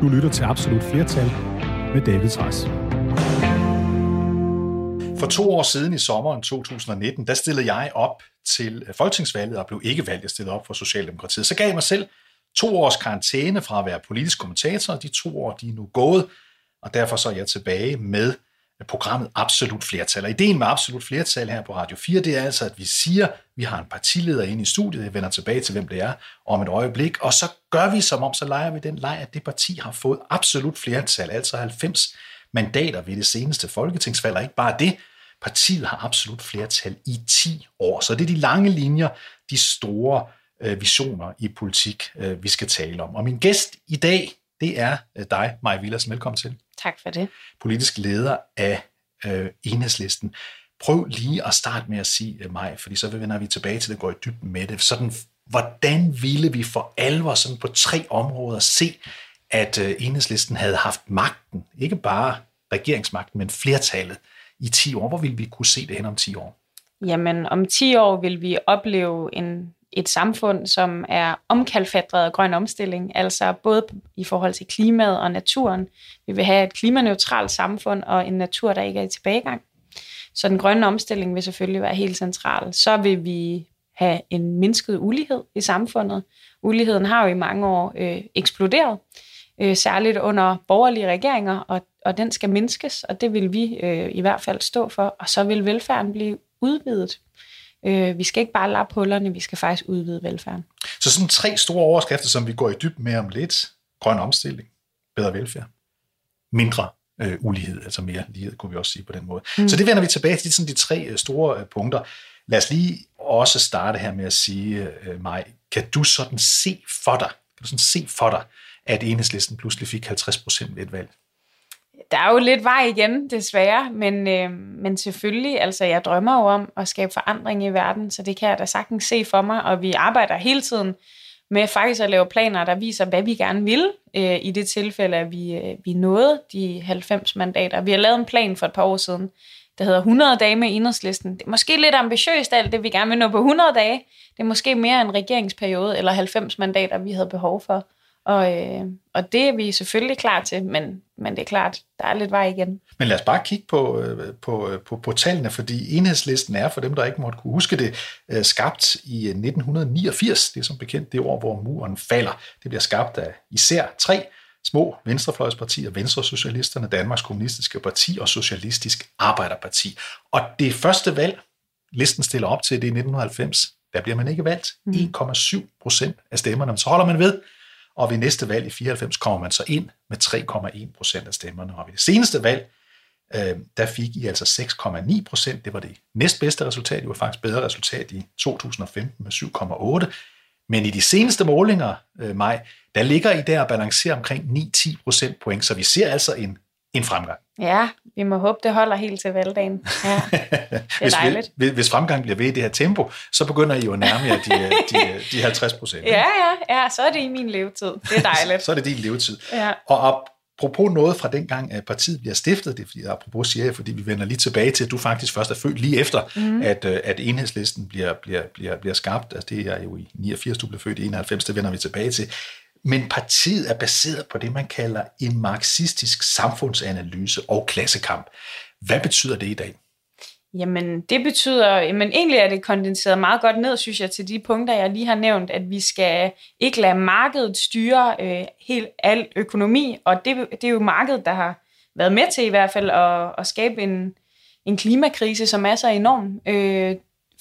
Du lytter til Absolut Flertal med David Træs. For to år siden i sommeren 2019, der stillede jeg op til folketingsvalget og blev ikke valgt. Jeg stillede op for Socialdemokratiet. Så gav jeg mig selv to års karantæne fra at være politisk kommentator, og de to år de er nu gået, og derfor så er jeg tilbage med programmet Absolut Flertal. Og ideen med Absolut Flertal her på Radio 4, det er altså, at vi siger, at vi har en partileder inde i studiet, jeg vender tilbage til, hvem det er, om et øjeblik, og så gør vi som om, så leger vi den leg, at det parti har fået absolut flertal, altså 90 mandater ved det seneste folketingsvalg, og ikke bare det, partiet har absolut flertal i 10 år. Så det er de lange linjer, de store øh, visioner i politik, øh, vi skal tale om. Og min gæst i dag, det er øh, dig, Maja Villas. Velkommen til. Tak for det. Politisk leder af øh, enhedslisten. Prøv lige at starte med at sige øh, mig, fordi så vender vi tilbage til det, går i dybden med det. Sådan, hvordan ville vi for alvor sådan på tre områder se, at øh, enhedslisten havde haft magten, ikke bare regeringsmagten, men flertallet i 10 år? Hvor ville vi kunne se det hen om 10 år? Jamen, om 10 år vil vi opleve en et samfund, som er omkalfatret af grøn omstilling, altså både i forhold til klimaet og naturen. Vi vil have et klimaneutralt samfund og en natur, der ikke er i tilbagegang. Så den grønne omstilling vil selvfølgelig være helt central. Så vil vi have en mindsket ulighed i samfundet. Uligheden har jo i mange år øh, eksploderet, øh, særligt under borgerlige regeringer, og, og den skal mindskes, og det vil vi øh, i hvert fald stå for. Og så vil velfærden blive udvidet. Øh, vi skal ikke bare lappe hullerne, vi skal faktisk udvide velfærden. Så sådan tre store overskrifter, som vi går i dybden med om lidt. Grøn omstilling, bedre velfærd, mindre øh, ulighed, altså mere lighed, kunne vi også sige på den måde. Mm. Så det vender vi tilbage til, sådan de tre øh, store øh, punkter. Lad os lige også starte her med at sige, øh, Maj, kan du sådan se for dig, kan du sådan se for dig, at enhedslisten pludselig fik 50 procent ved et valg? Der er jo lidt vej igen, desværre, men, øh, men selvfølgelig, altså jeg drømmer jo om at skabe forandring i verden, så det kan jeg da sagtens se for mig, og vi arbejder hele tiden med faktisk at lave planer, der viser, hvad vi gerne vil, øh, i det tilfælde, at vi, øh, vi nåede de 90 mandater. Vi har lavet en plan for et par år siden, der hedder 100 dage med enhedslisten. Det er måske lidt ambitiøst alt det, vi gerne vil nå på 100 dage. Det er måske mere en regeringsperiode eller 90 mandater, vi havde behov for. Og, øh, og det er vi selvfølgelig klar til, men, men det er klart, der er lidt vej igen. Men lad os bare kigge på, øh, på, øh, på, på tallene, fordi enhedslisten er, for dem, der ikke måtte kunne huske det, øh, skabt i 1989. Det er som bekendt det år, hvor muren falder. Det bliver skabt af især tre små venstrefløjspartier, Venstresocialisterne, Danmarks Kommunistiske Parti og Socialistisk Arbejderparti. Og det første valg, listen stiller op til, det er 1990, der bliver man ikke valgt. 1,7 mm. procent af stemmerne. Så holder man ved, og ved næste valg i 94 kommer man så ind med 3,1 procent af stemmerne. Og ved det seneste valg, øh, der fik I altså 6,9 procent. Det var det næstbedste resultat. Det var faktisk bedre resultat i 2015 med 7,8. Men i de seneste målinger, øh, maj, der ligger I der og balancerer omkring 9-10 procent point, så vi ser altså en, en fremgang. Ja, vi må håbe, det holder helt til valgdagen. Ja, det er dejligt. Hvis, hvis fremgang bliver ved i det her tempo, så begynder I jo at nærme jer de, de, de 50 procent. Ja, ja, ja, så er det i min levetid. Det er dejligt. så er det din levetid. Ja. Og apropos noget fra dengang, at partiet bliver stiftet, det er fordi, apropos siger jeg, fordi vi vender lige tilbage til, at du faktisk først er født lige efter, mm. at, øh, at enhedslisten bliver, bliver, bliver, bliver skabt. Altså det er jo i 89, du blev født i 91, det vender vi tilbage til. Men partiet er baseret på det, man kalder en marxistisk samfundsanalyse og klassekamp. Hvad betyder det i dag? Jamen, det betyder, jamen egentlig er det kondenseret meget godt ned, synes jeg, til de punkter, jeg lige har nævnt, at vi skal ikke lade markedet styre øh, helt al økonomi, og det, det er jo markedet, der har været med til i hvert fald at, at skabe en, en klimakrise, som er så enorm. Øh,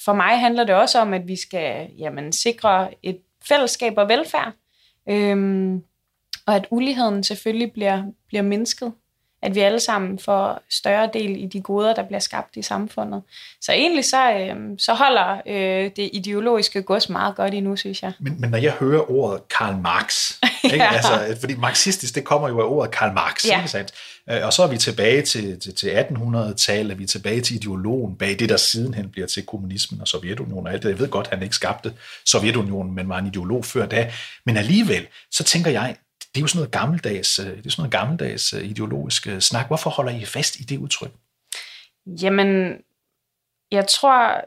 for mig handler det også om, at vi skal jamen, sikre et fællesskab og velfærd, Øhm, og at uligheden selvfølgelig bliver, bliver mindsket. At vi alle sammen får større del i de goder, der bliver skabt i samfundet. Så egentlig så, øhm, så holder øh, det ideologiske gods meget godt endnu, synes jeg. Men, men når jeg hører ordet Karl Marx, ikke? ja. altså, fordi marxistisk, det kommer jo af ordet Karl Marx, ja. ikke sandt? Øh, og så er vi tilbage til, til, til 1800-tallet, vi er tilbage til ideologen bag det, der sidenhen bliver til kommunismen og Sovjetunionen og alt det. Jeg ved godt, han ikke skabte Sovjetunionen, men var en ideolog før da. Men alligevel, så tænker jeg, det er jo sådan noget gammeldags, øh, det er sådan noget gammeldags øh, ideologisk øh, snak. Hvorfor holder I fast i det udtryk? Jamen, jeg tror,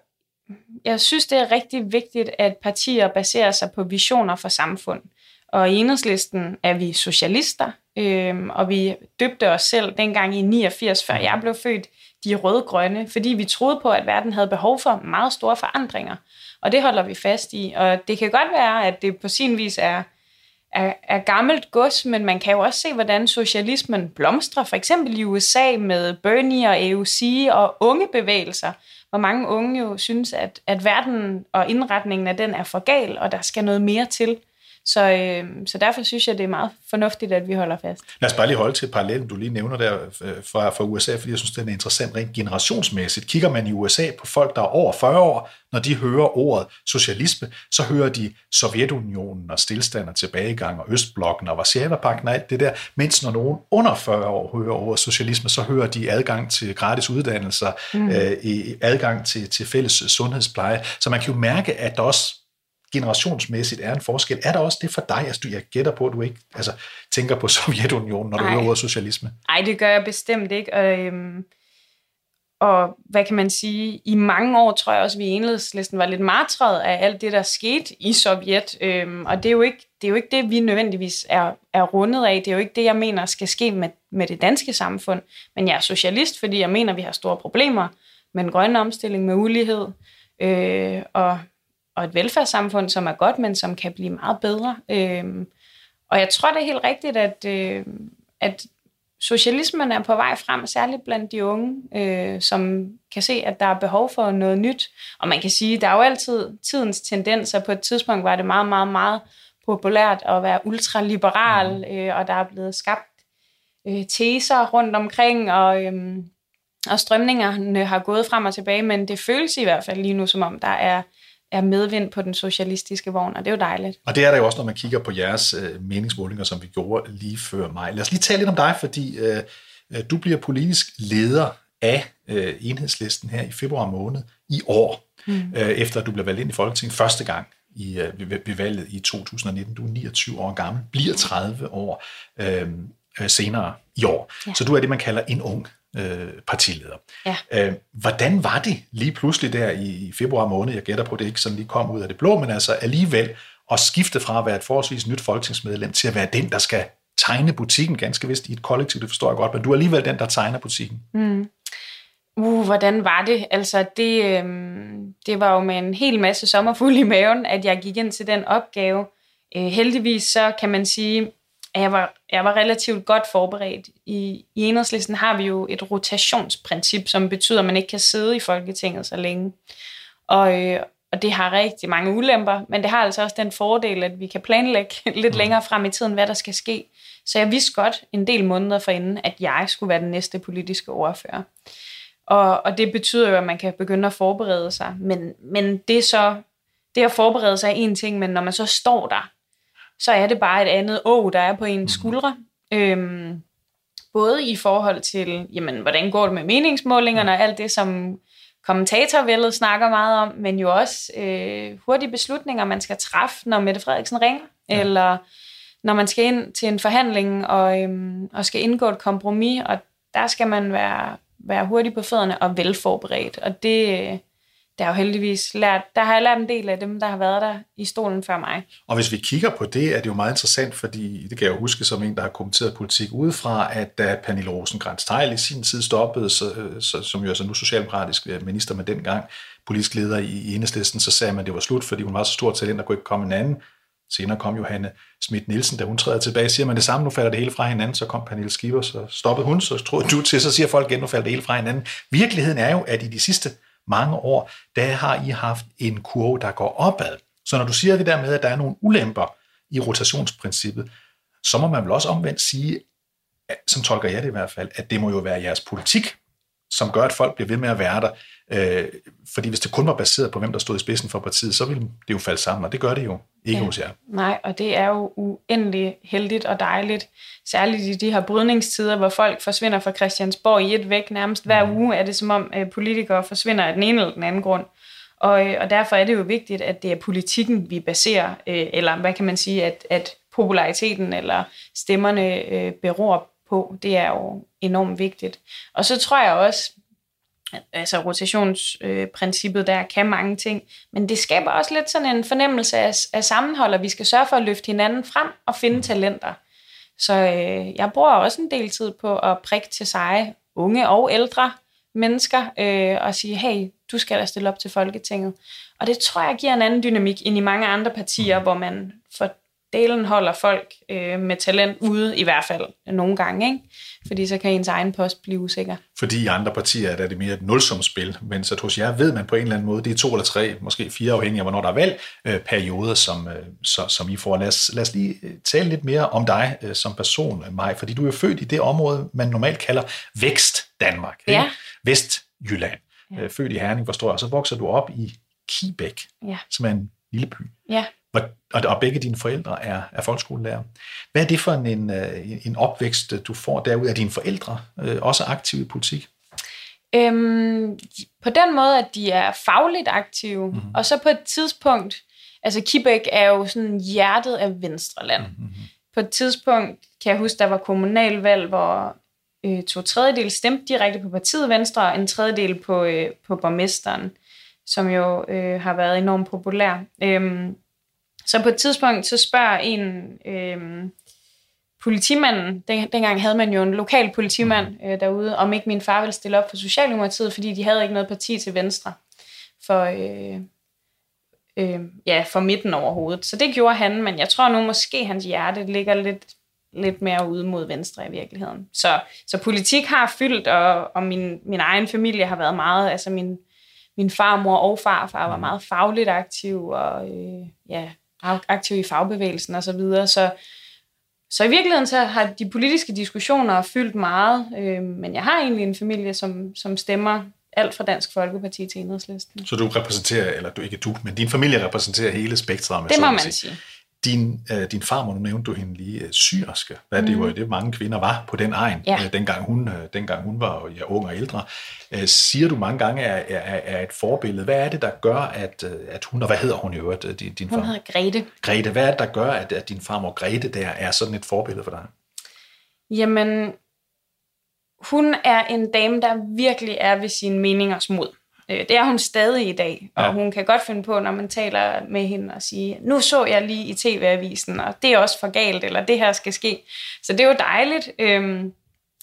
jeg synes, det er rigtig vigtigt, at partier baserer sig på visioner for samfund. Og i enhedslisten er vi socialister, øh, og vi døbte os selv dengang i 89, før jeg blev født, de rødgrønne, fordi vi troede på, at verden havde behov for meget store forandringer. Og det holder vi fast i. Og det kan godt være, at det på sin vis er, er, er gammelt gods, men man kan jo også se, hvordan socialismen blomstrer. For eksempel i USA med Bernie og AOC og unge bevægelser, hvor mange unge jo synes, at, at verden og indretningen af den er for gal, og der skal noget mere til. Så, øh, så derfor synes jeg, det er meget fornuftigt, at vi holder fast. Lad os bare lige holde til parallellen, du lige nævner der øh, fra, fra USA, fordi jeg synes, det er interessant rent generationsmæssigt. Kigger man i USA på folk, der er over 40 år, når de hører ordet socialisme, så hører de Sovjetunionen og stillstand og tilbagegang og Østblokken og Varsava-pakken og alt det der, mens når nogen under 40 år hører ordet socialisme, så hører de adgang til gratis uddannelser, mm. øh, adgang til, til fælles sundhedspleje. Så man kan jo mærke, at der også generationsmæssigt er en forskel. Er der også det for dig? Altså, jeg gætter på, at du ikke altså, tænker på Sovjetunionen, når du hører ordet socialisme. Nej, det gør jeg bestemt ikke. Og, øhm, og hvad kan man sige, i mange år tror jeg også, at vi i enhedslisten var lidt martret af alt det, der skete i Sovjet. Øhm, og det er, jo ikke, det er jo ikke det, vi nødvendigvis er, er rundet af. Det er jo ikke det, jeg mener skal ske med, med det danske samfund. Men jeg er socialist, fordi jeg mener, at vi har store problemer med den grønne omstilling, med ulighed. Øh, og og et velfærdssamfund, som er godt, men som kan blive meget bedre. Øh, og jeg tror, det er helt rigtigt, at, øh, at socialismen er på vej frem, særligt blandt de unge, øh, som kan se, at der er behov for noget nyt. Og man kan sige, der er jo altid tidens tendenser. På et tidspunkt var det meget, meget, meget populært at være ultraliberal, mm. øh, og der er blevet skabt øh, teser rundt omkring, og, øh, og strømningerne har gået frem og tilbage, men det føles i hvert fald lige nu, som om der er er medvind på den socialistiske vogn, og det er jo dejligt. Og det er der jo også, når man kigger på jeres øh, meningsmålinger, som vi gjorde lige før mig. Lad os lige tale lidt om dig, fordi øh, øh, du bliver politisk leder af øh, enhedslisten her i februar måned i år, mm. øh, efter at du blev valgt ind i Folketinget første gang i, øh, ved, ved valget i 2019. Du er 29 år gammel, bliver 30 år øh, øh, senere i år. Ja. Så du er det, man kalder en ung øh, partileder. Ja. Øh, hvordan var det lige pludselig der i februar måned, jeg gætter på, det ikke sådan lige kom ud af det blå, men altså alligevel at skifte fra at være et forholdsvis nyt folketingsmedlem til at være den, der skal tegne butikken, ganske vist i et kollektiv, det forstår jeg godt, men du er alligevel den, der tegner butikken. Mm. Uh, hvordan var det? Altså, det, øh, det var jo med en hel masse sommerfuld i maven, at jeg gik ind til den opgave. Øh, heldigvis så kan man sige, at jeg var, jeg var relativt godt forberedt. I, I enhedslisten har vi jo et rotationsprincip, som betyder, at man ikke kan sidde i Folketinget så længe. Og, øh, og det har rigtig mange ulemper, men det har altså også den fordel, at vi kan planlægge lidt mm. længere frem i tiden, hvad der skal ske. Så jeg vidste godt en del måneder forinden, at jeg skulle være den næste politiske ordfører. Og, og det betyder jo, at man kan begynde at forberede sig. Men, men det så, det at forberede sig er en ting, men når man så står der, så er det bare et andet å, der er på ens mhm. skuldre. Øhm, både i forhold til, jamen, hvordan går det med meningsmålingerne og alt det, som kommentatorvældet snakker meget om, men jo også øh, hurtige beslutninger, man skal træffe, når Mette Frederiksen ringer, ja. eller når man skal ind til en forhandling og, øhm, og skal indgå et kompromis, og der skal man være, være hurtig på fødderne og velforberedt, og det, der har jo heldigvis lært, der har jeg lært en del af dem, der har været der i stolen før mig. Og hvis vi kigger på det, er det jo meget interessant, fordi det kan jeg jo huske som en, der har kommenteret politik udefra, at da Pernille rosenkrantz teil i sin tid stoppede, så, øh, så, som jo er så nu socialdemokratisk øh, minister med dengang, politisk leder i, i enhedslisten, så sagde man, at det var slut, fordi hun var så stort talent, der kunne ikke komme en anden. Senere kom Johanne Schmidt Nielsen, da hun træder tilbage, siger man det samme, nu falder det hele fra hinanden, så kom Pernille Skipper, så stoppede hun, så troede du til, så siger folk igen, nu falder det hele fra hinanden. Virkeligheden er jo, at i de sidste mange år, der har I haft en kurve, der går opad. Så når du siger det der med, at der er nogle ulemper i rotationsprincippet, så må man vel også omvendt sige, som tolker jeg det i hvert fald, at det må jo være jeres politik, som gør, at folk bliver ved med at være der. Øh, fordi hvis det kun var baseret på, hvem der stod i spidsen for partiet, så ville det jo falde sammen, og det gør det jo ikke ja. hos jer. Nej, og det er jo uendelig heldigt og dejligt. Særligt i de her brydningstider, hvor folk forsvinder fra Christiansborg i et væk. Nærmest hver mm. uge er det som om øh, politikere forsvinder af den ene eller den anden grund. Og, øh, og derfor er det jo vigtigt, at det er politikken, vi baserer, øh, eller hvad kan man sige, at, at populariteten eller stemmerne øh, beror på. Det er jo enormt vigtigt. Og så tror jeg også, altså rotationsprincippet øh, der kan mange ting, men det skaber også lidt sådan en fornemmelse af, af sammenhold, og vi skal sørge for at løfte hinanden frem og finde talenter. Så øh, jeg bruger også en del tid på at prikke til sig unge og ældre mennesker øh, og sige, hey, du skal da stille op til Folketinget. Og det tror jeg giver en anden dynamik end i mange andre partier, hvor man for delen holder folk øh, med talent ude, i hvert fald nogle gange, ikke? fordi så kan ens egen post blive usikker. Fordi i andre partier er det mere et nulsumspil, men så hos jer ved man på en eller anden måde, det er to eller tre, måske fire afhængig af, hvornår der er valg, øh, perioder, som, øh, så, som I får. Lad os, lad os lige øh, tale lidt mere om dig øh, som person, Maj, fordi du er født i det område, man normalt kalder Vækst Danmark. Ja. Vestjylland. Ja. Øh, født i Herning, forstår jeg, og så vokser du op i Kibæk, ja. som er en lille by. Ja og, og begge dine forældre er, er folkeskolelærer. Hvad er det for en, en, en opvækst, du får derude? Er dine forældre øh, også aktive i politik? Øhm, på den måde, at de er fagligt aktive, mm-hmm. og så på et tidspunkt, altså Kibæk er jo sådan hjertet af Venstreland. Mm-hmm. På et tidspunkt kan jeg huske, der var kommunalvalg, hvor øh, to tredjedel stemte direkte på partiet Venstre, og en tredjedel på, øh, på borgmesteren, som jo øh, har været enormt populær. Øhm, så på et tidspunkt, så spørger en øh, politimanden, den, dengang havde man jo en lokal politimand mm. øh, derude, om ikke min far ville stille op for Socialdemokratiet, fordi de havde ikke noget parti til venstre for, øh, øh, ja, for midten overhovedet. Så det gjorde han, men jeg tror nu måske hans hjerte ligger lidt, lidt mere ude mod venstre i virkeligheden. Så, så politik har fyldt, og, og min, min egen familie har været meget, altså min, min farmor og farfar var mm. meget fagligt aktiv, og øh, ja, aktiv i fagbevægelsen osv. Så, videre. så så i virkeligheden så har de politiske diskussioner fyldt meget, øh, men jeg har egentlig en familie, som, som stemmer alt fra Dansk Folkeparti til Enhedslisten. Så du repræsenterer, eller du ikke du, men din familie repræsenterer hele spektret? Det må man sige. sige. Din, øh, din farmor, nu nævnte du hende lige, øh, syrske. Hvad mm. det var det mange kvinder var på den egen, ja. øh, dengang, hun, øh, dengang hun var ja, ung og ældre. Øh, siger du mange gange, er, er, er et forbillede. Hvad er det, der gør, at, øh, at hun, og hvad hedder hun i øvrigt, øh, din, din hun hedder Grete. Grete, hvad er det, der gør, at, at din farmor Grete der er sådan et forbillede for dig? Jamen, hun er en dame, der virkelig er ved sine meningers mod. Øh, det er hun stadig i dag, og ja. hun kan godt finde på, når man taler med hende og sige, nu så jeg lige i tv-avisen, og det er også for galt, eller det her skal ske. Så det er jo dejligt, øhm,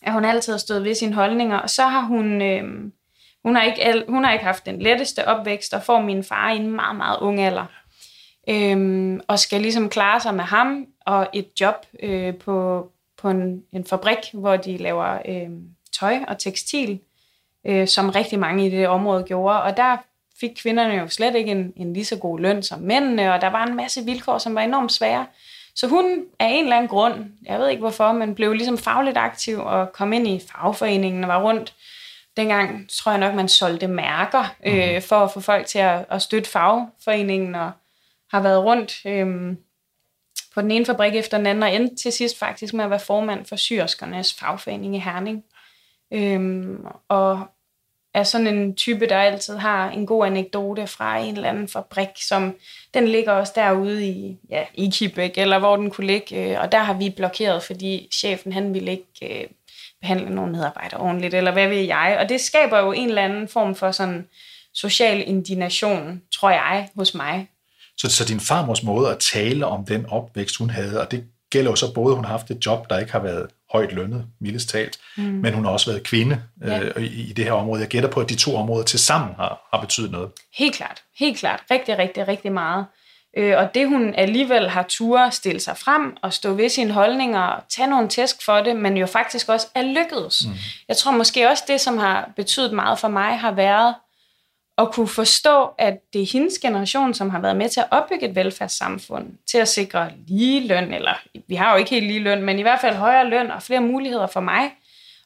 at hun altid har stået ved sine holdninger, og så har hun... Øhm, hun har, ikke, hun har ikke haft den letteste opvækst, og får min far i en meget, meget ung alder. Øhm, og skal ligesom klare sig med ham og et job øh, på, på en, en fabrik, hvor de laver øh, tøj og tekstil øh, som rigtig mange i det område gjorde. Og der fik kvinderne jo slet ikke en, en lige så god løn som mændene, og der var en masse vilkår, som var enormt svære. Så hun af en eller anden grund, jeg ved ikke hvorfor, men blev ligesom fagligt aktiv og kom ind i fagforeningen og var rundt. Dengang tror jeg nok, man solgte mærker øh, mm. for at få folk til at, at støtte fagforeningen og har været rundt øh, på den ene fabrik efter den anden og endte til sidst faktisk med at være formand for syrskernes fagforening i Herning. Øhm, og er sådan en type, der altid har en god anekdote fra en eller anden fabrik, som den ligger også derude i, ja, i Kibæk, eller hvor den kunne ligge. Øh, og der har vi blokeret, fordi chefen han ville ikke øh, behandle nogen medarbejdere ordentligt, eller hvad ved jeg. Og det skaber jo en eller anden form for sådan social indignation, tror jeg, hos mig. Så, så din farmors måde at tale om den opvækst, hun havde, og det gælder jo så både, at hun har haft et job, der ikke har været højt lønnet, mildest talt, mm. men hun har også været kvinde ja. øh, i, i det her område. Jeg gætter på, at de to områder til sammen har, har betydet noget. Helt klart. Helt klart. Rigtig, rigtig, rigtig meget. Øh, og det hun alligevel har tur stille sig frem og stå ved sine holdninger og tage nogle tæsk for det, men jo faktisk også er lykkedes. Mm. Jeg tror måske også det, som har betydet meget for mig, har været at kunne forstå, at det er hendes generation, som har været med til at opbygge et velfærdssamfund, til at sikre lige løn, eller vi har jo ikke helt lige løn, men i hvert fald højere løn og flere muligheder for mig.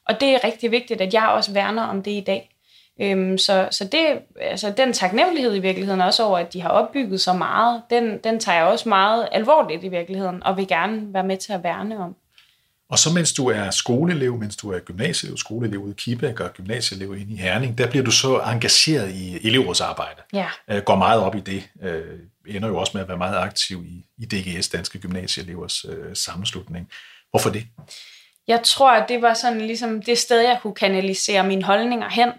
Og det er rigtig vigtigt, at jeg også værner om det i dag. Øhm, så så det, altså, den taknemmelighed i virkeligheden også over, at de har opbygget så meget, den, den tager jeg også meget alvorligt i virkeligheden, og vil gerne være med til at værne om. Og så mens du er skoleelev, mens du er gymnasieelev, skoleelev ude i Kibæk og gymnasieelev inde i Herning, der bliver du så engageret i elevrådsarbejde. Ja. Øh, går meget op i det. Øh, ender jo også med at være meget aktiv i, i DGS, Danske Gymnasieelevers øh, sammenslutning. Hvorfor det? Jeg tror, at det var sådan ligesom det sted, jeg kunne kanalisere mine holdninger hen.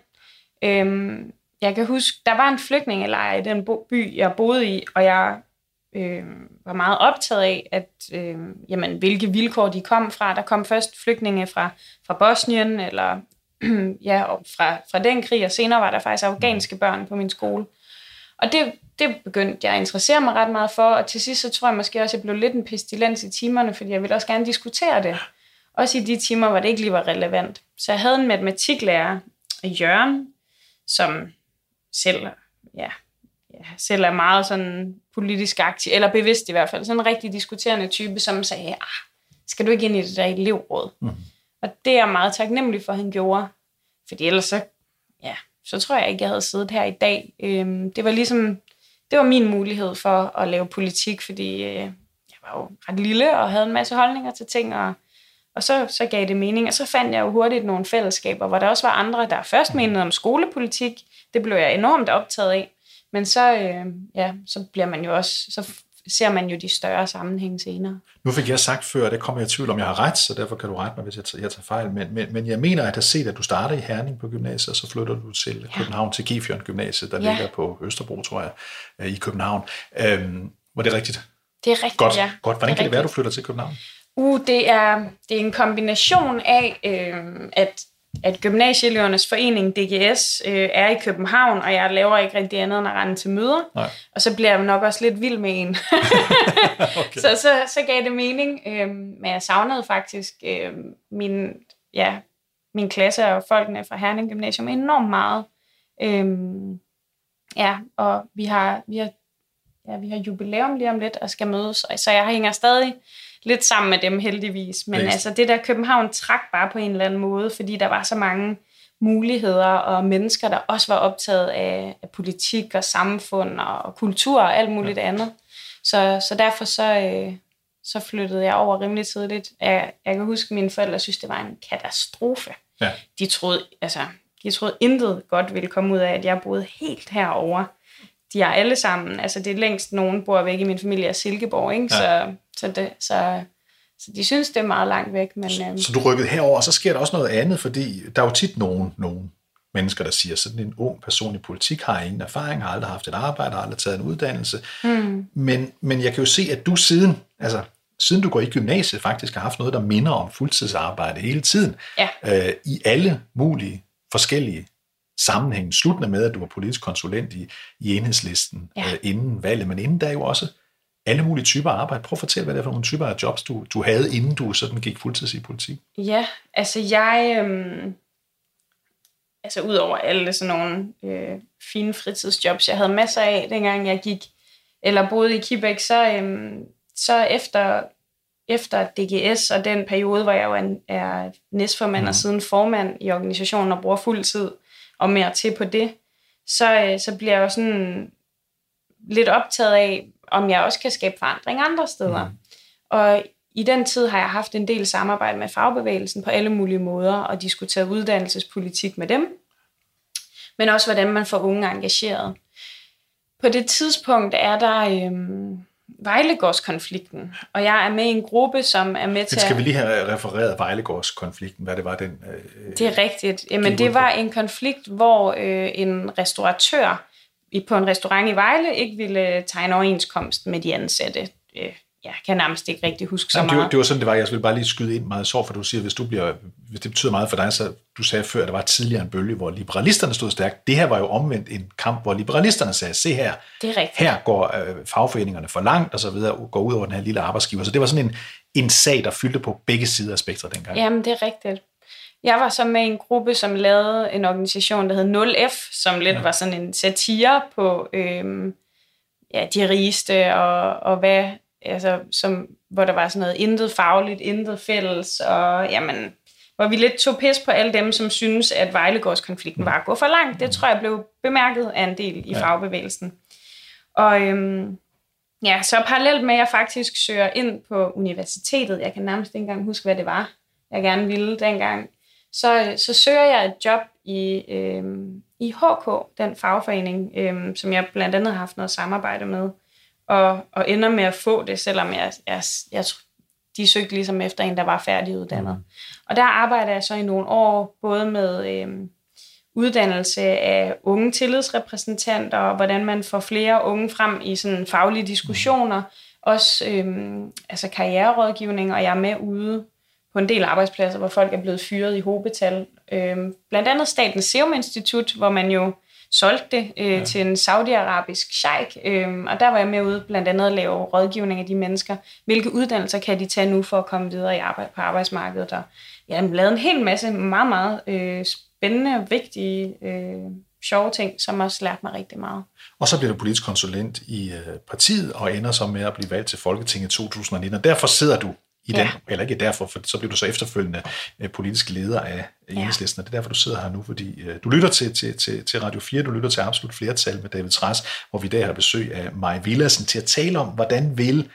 Øhm, jeg kan huske, der var en flygtningelejr i den by, jeg boede i, og jeg øh, var meget optaget af, at øh, jamen, hvilke vilkår de kom fra. Der kom først flygtninge fra, fra Bosnien, eller ja, og fra, fra den krig, og senere var der faktisk afghanske børn på min skole. Og det, det begyndte jeg at interessere mig ret meget for, og til sidst så tror jeg måske også, at jeg blev lidt en pestilens i timerne, fordi jeg ville også gerne diskutere det. Også i de timer, hvor det ikke lige var relevant. Så jeg havde en matematiklærer, Jørgen, som selv, ja, ja, selv er meget sådan politisk aktiv, eller bevidst i hvert fald, sådan en rigtig diskuterende type, som sagde, ah, skal du ikke ind i det der elevråd? Mm. Og det er jeg meget taknemmelig for, at han gjorde. Fordi ellers så, ja, så tror jeg ikke, jeg havde siddet her i dag. Øhm, det var ligesom, det var min mulighed for at lave politik, fordi øh, jeg var jo ret lille og havde en masse holdninger til ting, og, og så, så gav det mening. Og så fandt jeg jo hurtigt nogle fællesskaber, hvor der også var andre, der først menede om skolepolitik. Det blev jeg enormt optaget af. Men så, øh, ja, så bliver man jo også, så ser man jo de større sammenhænge senere. Nu fik jeg sagt før, det kommer jeg i tvivl om, jeg har ret, så derfor kan du rette mig, hvis jeg tager, jeg tager fejl. Men, men, men jeg mener, at jeg har set, at du starter i Herning på gymnasiet, og så flytter du til ja. København, til Gifjørn Gymnasiet, der ja. ligger på Østerbro, tror jeg, øh, i København. Øhm, var det rigtigt? Det er rigtigt, Godt. ja. Godt. Hvordan det kan det være, du flytter til København? Uh, det er, det er en kombination af, øh, at at Gymnasieelevernes Forening, DGS, øh, er i København, og jeg laver ikke rigtig andet end at rende til møder. Nej. Og så bliver jeg nok også lidt vild med en. okay. så, så, så gav det mening. Øh, men jeg savnede faktisk øh, min, ja, min klasse og folkene fra Herning Gymnasium enormt meget. Øh, ja, og vi har, vi har, ja, vi har jubilæum lige om lidt og skal mødes, så jeg hænger stadig lidt sammen med dem heldigvis. Men Læst. altså det der København trak bare på en eller anden måde, fordi der var så mange muligheder og mennesker, der også var optaget af, af politik og samfund og, og kultur og alt muligt ja. andet. Så, så derfor så, øh, så flyttede jeg over rimelig tidligt. Jeg, jeg kan huske, at mine forældre synes, det var en katastrofe. Ja. De troede, altså, de troede intet godt ville komme ud af, at jeg boede helt herover. De er alle sammen, altså det er længst nogen bor væk i min familie af Silkeborg, ikke? Ja. Så så, det, så, så de synes, det er meget langt væk. Men, så, øhm, så du rykkede herover, og så sker der også noget andet, fordi der er jo tit nogen, nogen mennesker, der siger, sådan en ung person i politik har ingen erfaring, har aldrig haft et arbejde, har aldrig taget en uddannelse. Mm. Men, men jeg kan jo se, at du siden, altså siden du går i gymnasiet, faktisk har haft noget, der minder om fuldtidsarbejde hele tiden. Ja. Øh, I alle mulige forskellige sammenhænge. Sluttende med, at du var politisk konsulent i, i enhedslisten ja. øh, inden valget, men inden da jo også alle mulige typer af arbejde. Prøv at fortælle, hvad det er for nogle typer af jobs, du, du havde, inden du sådan gik fuldtids i politik. Ja, altså jeg... Øhm, altså ud over alle sådan nogle øh, fine fritidsjobs, jeg havde masser af, dengang jeg gik, eller boede i Quebec, så, øhm, så efter, efter DGS og den periode, hvor jeg jo er, er næstformand mm. og siden formand i organisationen og bruger fuld tid og mere til på det, så, øh, så bliver jeg jo sådan lidt optaget af, om jeg også kan skabe forandring andre steder. Mm. Og i den tid har jeg haft en del samarbejde med fagbevægelsen på alle mulige måder, og diskuteret uddannelsespolitik med dem, men også hvordan man får unge engageret. På det tidspunkt er der øhm, Vejlegårdskonflikten, og jeg er med i en gruppe, som er med til Skal vi lige have refereret Vejlegårdskonflikten, hvad det var den? Øh, det er rigtigt. Jamen, det var en konflikt, hvor øh, en restauratør på en restaurant i Vejle ikke ville tegne overenskomst med de ansatte. Øh, jeg kan nærmest ikke rigtig huske så meget. Det var, det var sådan, det var. Jeg vil bare lige skyde ind meget så, for du siger, hvis, du bliver, hvis det betyder meget for dig, så du sagde før, at der var tidligere en bølge, hvor liberalisterne stod stærkt. Det her var jo omvendt en kamp, hvor liberalisterne sagde, se her, det er rigtigt. her går øh, fagforeningerne for langt, og så videre, går ud over den her lille arbejdsgiver. Så det var sådan en, en sag, der fyldte på begge sider af spektret dengang. Jamen, det er rigtigt. Jeg var så med i en gruppe, som lavede en organisation, der hed 0F, som lidt ja. var sådan en satire på øhm, ja, de rigeste, og, og hvad, altså, som, hvor der var sådan noget intet fagligt, intet fælles, og jamen, hvor vi lidt tog pis på alle dem, som synes, at Vejlegårdskonflikten mm. var at gå for langt. Det tror jeg blev bemærket af en del i ja. fagbevægelsen. Og øhm, ja, så parallelt med, at jeg faktisk søger ind på universitetet, jeg kan nærmest ikke engang huske, hvad det var, jeg gerne ville dengang, så, så søger jeg et job i, øh, i HK, den fagforening, øh, som jeg blandt andet har haft noget samarbejde med, og, og ender med at få det, selvom jeg, jeg, jeg, de søgte ligesom efter en, der var færdiguddannet. Mm. Og der arbejder jeg så i nogle år, både med øh, uddannelse af unge tillidsrepræsentanter, og hvordan man får flere unge frem i sådan faglige diskussioner, også øhm, altså karriererådgivning, og jeg er med ude på en del arbejdspladser, hvor folk er blevet fyret i hobetal. Øhm, blandt andet Statens Serum Institut, hvor man jo solgte det øh, ja. til en saudiarabisk sheik, øh, og der var jeg med ude blandt andet at lave rådgivning af de mennesker. Hvilke uddannelser kan de tage nu for at komme videre i arbejde, på arbejdsmarkedet? Og ja, jeg lavede en hel masse meget, meget øh, spændende og vigtige øh, sjove ting, som også lærte mig rigtig meget. Og så bliver du politisk konsulent i øh, partiet, og ender så med at blive valgt til Folketinget i 2019. Og derfor sidder du i den, ja. eller ikke derfor, for så bliver du så efterfølgende øh, politisk leder af enhedslisten, ja. og det er derfor, du sidder her nu, fordi øh, du lytter til, til, til, til Radio 4, du lytter til Absolut Flertal med David Træs, hvor vi i dag har besøg af Maja Villadsen til at tale om, hvordan vil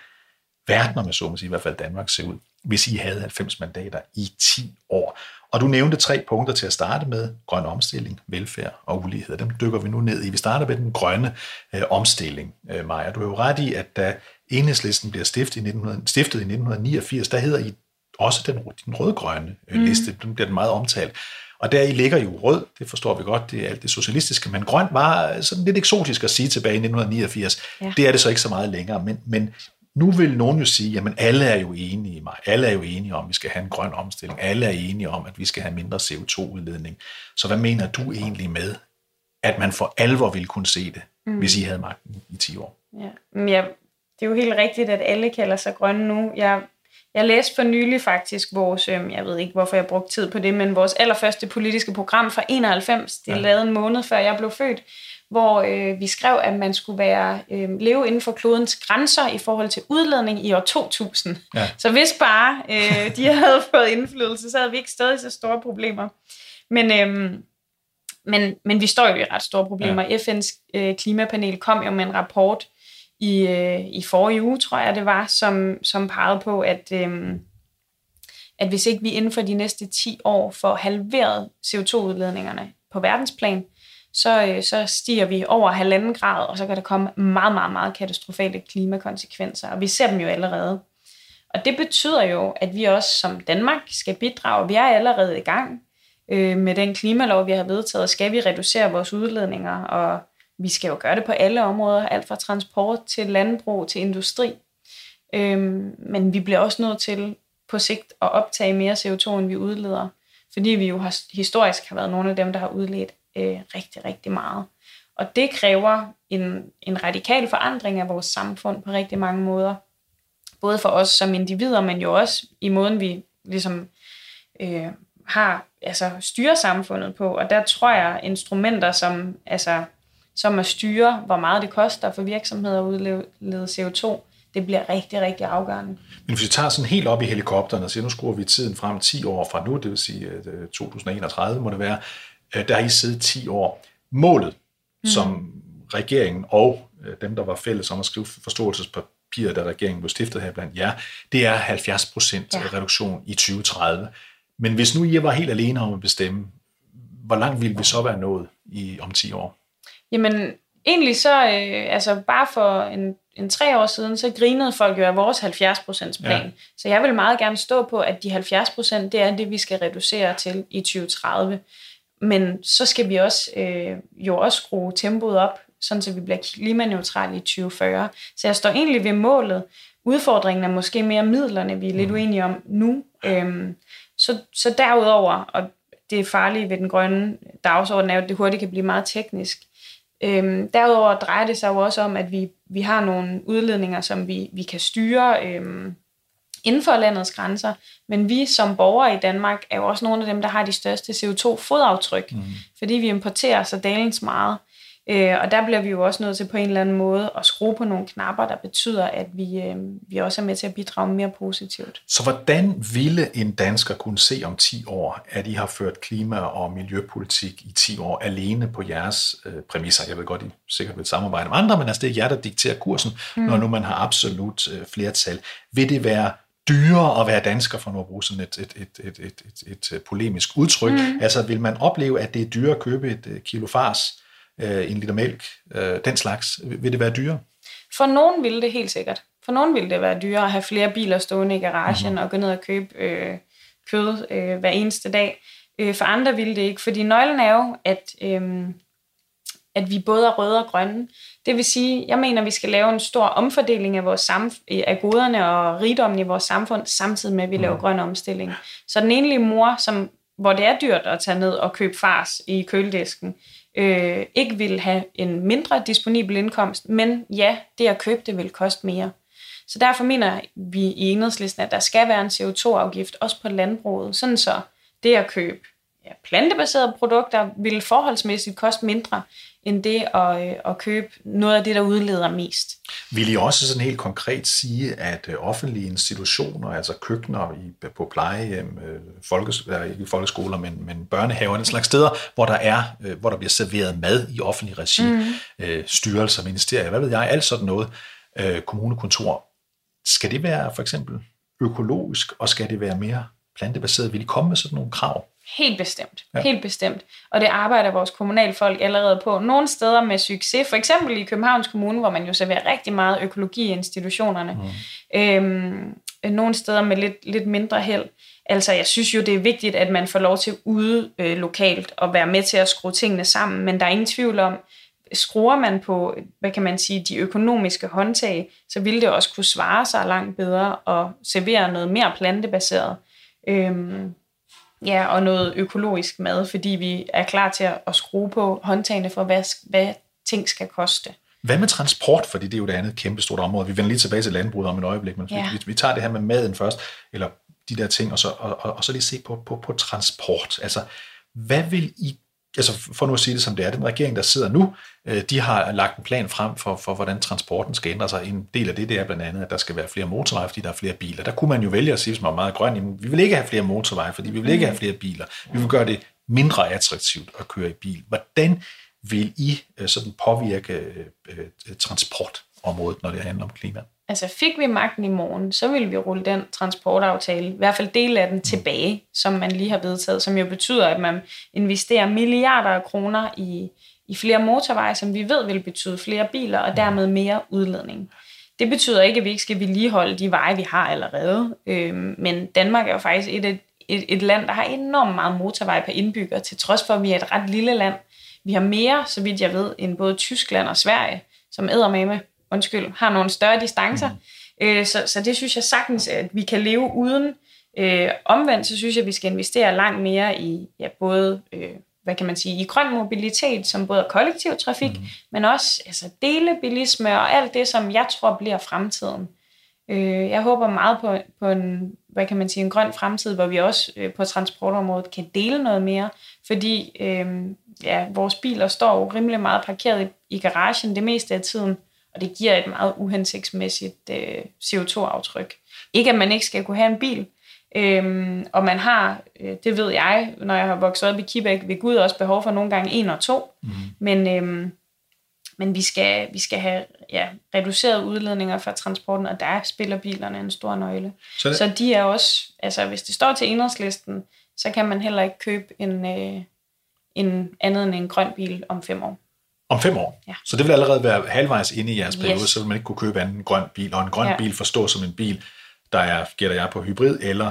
verden, om jeg så må sige, i hvert fald Danmark se ud, hvis I havde 90 mandater i 10 år. Og du nævnte tre punkter til at starte med. Grøn omstilling, velfærd og ulighed. Dem dykker vi nu ned i. Vi starter med den grønne øh, omstilling, øh, Maja. Du er jo ret i, at da enhedslisten bliver stiftet i, 1900, stiftet i 1989, der hedder I også den, den rødgrønne øh, mm. liste. Den bliver den meget omtalt. Og der i ligger jo rød, det forstår vi godt, det er alt det socialistiske, men grøn var sådan lidt eksotisk at sige tilbage i 1989. Ja. Det er det så ikke så meget længere, men, men nu vil nogen jo sige, jamen alle er jo enige i mig, alle er jo enige om, at vi skal have en grøn omstilling, alle er enige om, at vi skal have mindre CO2-udledning. Så hvad mener du egentlig med, at man for alvor ville kunne se det, mm. hvis I havde magten i 10 år? Ja. ja, det er jo helt rigtigt, at alle kalder sig grønne nu. Jeg, jeg læste for nylig faktisk vores, øh, jeg ved ikke hvorfor jeg brugte tid på det, men vores allerførste politiske program fra 91, det er ja. lavet en måned før jeg blev født, hvor øh, vi skrev, at man skulle være øh, leve inden for klodens grænser i forhold til udledning i år 2000. Ja. Så hvis bare øh, de havde fået indflydelse, så havde vi ikke stadig så store problemer. Men, øh, men, men vi står jo i ret store problemer. Ja. FN's øh, klimapanel kom jo med en rapport i, øh, i forrige uge, tror jeg det var, som, som pegede på, at, øh, at hvis ikke vi inden for de næste 10 år får halveret CO2-udledningerne på verdensplan, så, øh, så stiger vi over halvanden grad, og så kan der komme meget, meget, meget katastrofale klimakonsekvenser. Og vi ser dem jo allerede. Og det betyder jo, at vi også som Danmark skal bidrage. Vi er allerede i gang øh, med den klimalov, vi har vedtaget. Skal vi reducere vores udledninger, og vi skal jo gøre det på alle områder, alt fra transport til landbrug til industri. Øhm, men vi bliver også nødt til på sigt at optage mere CO2, end vi udleder, fordi vi jo har, historisk har været nogle af dem, der har udledt øh, rigtig, rigtig meget. Og det kræver en, en radikal forandring af vores samfund på rigtig mange måder. Både for os som individer, men jo også i måden, vi ligesom øh, har altså styrer samfundet på. Og der tror jeg, instrumenter som, altså, som at styre, hvor meget det koster for virksomheder at udlede CO2, det bliver rigtig, rigtig afgørende. Men hvis vi tager sådan helt op i helikopteren og siger, nu skruer vi tiden frem 10 år fra nu, det vil sige 2031 øh, må det være, Øh, der har I siddet 10 år. Målet, mm. som regeringen og øh, dem, der var fælles om at skrive forståelsespapiret, da regeringen blev stiftet her blandt jer, det er 70 procent ja. reduktion i 2030. Men hvis nu I var helt alene om at bestemme, hvor langt ville vi så være nået i, om 10 år? Jamen, egentlig så, øh, altså bare for en, en tre år siden, så grinede folk jo af vores 70% plan. Ja. Så jeg vil meget gerne stå på, at de 70%, det er det, vi skal reducere til i 2030. Men så skal vi også øh, jo også skrue tempoet op, sådan så vi bliver klimaneutrale i 2040. Så jeg står egentlig ved målet. Udfordringen er måske mere midlerne, vi er lidt mm. uenige om nu. Øhm, så, så derudover, og det er farlige ved den grønne dagsorden, er jo, at det hurtigt kan blive meget teknisk. Øhm, derudover drejer det sig jo også om, at vi, vi har nogle udledninger, som vi, vi kan styre. Øhm, inden for landets grænser, men vi som borgere i Danmark er jo også nogle af dem, der har de største CO2-fodaftryk, mm. fordi vi importerer så dalens meget. Øh, og der bliver vi jo også nødt til på en eller anden måde at skrue på nogle knapper, der betyder, at vi, øh, vi også er med til at bidrage mere positivt. Så hvordan ville en dansker kunne se om 10 år, at I har ført klima- og miljøpolitik i 10 år alene på jeres øh, præmisser? Jeg ved godt, I sikkert vil samarbejde med andre, men altså det er jer, der dikterer kursen, mm. når nu man har absolut øh, flertal. Vil det være dyrere at være dansker, for nu at bruge sådan et, et, et, et, et, et, et polemisk udtryk. Mm. Altså vil man opleve, at det er dyrere at købe et øh, kilo fars, øh, en liter mælk, øh, den slags? Vil det være dyrere? For nogen vil det helt sikkert. For nogen vil det være dyrere at have flere biler stående i garagen mm-hmm. og gå ned og købe øh, kød øh, hver eneste dag. Øh, for andre ville det ikke, fordi nøglen er jo, at, øh, at vi både er røde og grønne. Det vil sige, jeg mener, vi skal lave en stor omfordeling af, vores samf- af goderne og rigdommen i vores samfund, samtidig med, at vi laver mm. grøn omstilling. Så den enlige mor, som, hvor det er dyrt at tage ned og købe fars i køledisken, øh, ikke vil have en mindre disponibel indkomst, men ja, det at købe det vil koste mere. Så derfor mener vi i enhedslisten, at der skal være en CO2-afgift også på landbruget, sådan så det at købe ja, plantebaserede produkter vil forholdsmæssigt koste mindre, end det at, øh, at købe noget af det, der udleder mest. Vil I også sådan helt konkret sige, at øh, offentlige institutioner, altså køkkener i, på plejehjem, øh, folkes, ikke folkeskoler, men, men børnehaver, en slags steder, hvor der er, hvor der bliver serveret mad i offentlig regi, mm. styrelser, ministerier, hvad ved jeg, alt sådan noget, kommunekontor, skal det være for eksempel økologisk, og skal det være mere plantebaseret? Vil I komme med sådan nogle krav? Helt bestemt. Ja. Helt bestemt. Og det arbejder vores kommunalfolk allerede på. Nogle steder med succes, for eksempel i Københavns Kommune, hvor man jo serverer rigtig meget økologi i institutionerne. Mm. Øhm, nogle steder med lidt, lidt mindre held. Altså, jeg synes jo, det er vigtigt, at man får lov til ude øh, lokalt og være med til at skrue tingene sammen, men der er ingen tvivl om, skruer man på, hvad kan man sige, de økonomiske håndtag, så vil det også kunne svare sig langt bedre og servere noget mere plantebaseret. Øhm, ja, og noget økologisk mad, fordi vi er klar til at, skrue på håndtagene for, hvad, hvad ting skal koste. Hvad med transport? Fordi det er jo et andet kæmpe stort område. Vi vender lige tilbage til landbruget om et øjeblik, men ja. vi, vi tager det her med maden først, eller de der ting, og så, og, og, og så lige se på, på, på transport. Altså, hvad vil I altså for nu at sige det som det er, den regering, der sidder nu, øh, de har lagt en plan frem for, for, hvordan transporten skal ændre sig. En del af det, det er blandt andet, at der skal være flere motorveje, fordi der er flere biler. Der kunne man jo vælge at sige, som er meget grøn, jamen, vi vil ikke have flere motorveje, fordi vi vil ikke have flere biler. Vi vil gøre det mindre attraktivt at køre i bil. Hvordan vil I øh, sådan påvirke øh, transportområdet, når det handler om klima? Altså fik vi magten i morgen, så ville vi rulle den transportaftale, i hvert fald del af den tilbage, som man lige har vedtaget, som jo betyder, at man investerer milliarder af kroner i, i flere motorveje, som vi ved vil betyde flere biler og dermed mere udledning. Det betyder ikke, at vi ikke skal vedligeholde de veje, vi har allerede, øhm, men Danmark er jo faktisk et, et, et land, der har enormt meget motorvej per indbygger, til trods for, at vi er et ret lille land. Vi har mere, så vidt jeg ved, end både Tyskland og Sverige, som med undskyld, har nogle større distancer. Mm. Øh, så, så det synes jeg sagtens, at vi kan leve uden. Øh, omvendt, så synes jeg, at vi skal investere langt mere i ja, både, øh, hvad kan man sige, i grøn mobilitet, som både kollektiv trafik, mm. men også altså, delebilisme og alt det, som jeg tror bliver fremtiden. Øh, jeg håber meget på, på en, hvad kan man sige, en grøn fremtid, hvor vi også øh, på transportområdet kan dele noget mere, fordi øh, ja, vores biler står jo rimelig meget parkeret i, i garagen det meste af tiden, og det giver et meget uhensigtsmæssigt øh, CO2-aftryk. Ikke at man ikke skal kunne have en bil, øhm, og man har, øh, det ved jeg, når jeg har vokset op i Kibæk, ved Gud også behov for nogle gange en og to, mm. men, øhm, men vi skal, vi skal have ja, reduceret udledninger fra transporten, og der spiller bilerne en stor nøgle. Så, det... så de er også, altså hvis det står til enhedslisten, så kan man heller ikke købe en, øh, en andet end en grøn bil om fem år. Om fem år. Ja. Så det vil allerede være halvvejs inde i jeres periode, yes. så vil man ikke kunne købe anden grøn bil. Og en grøn ja. bil forstås som en bil, der er, gætter jeg på hybrid eller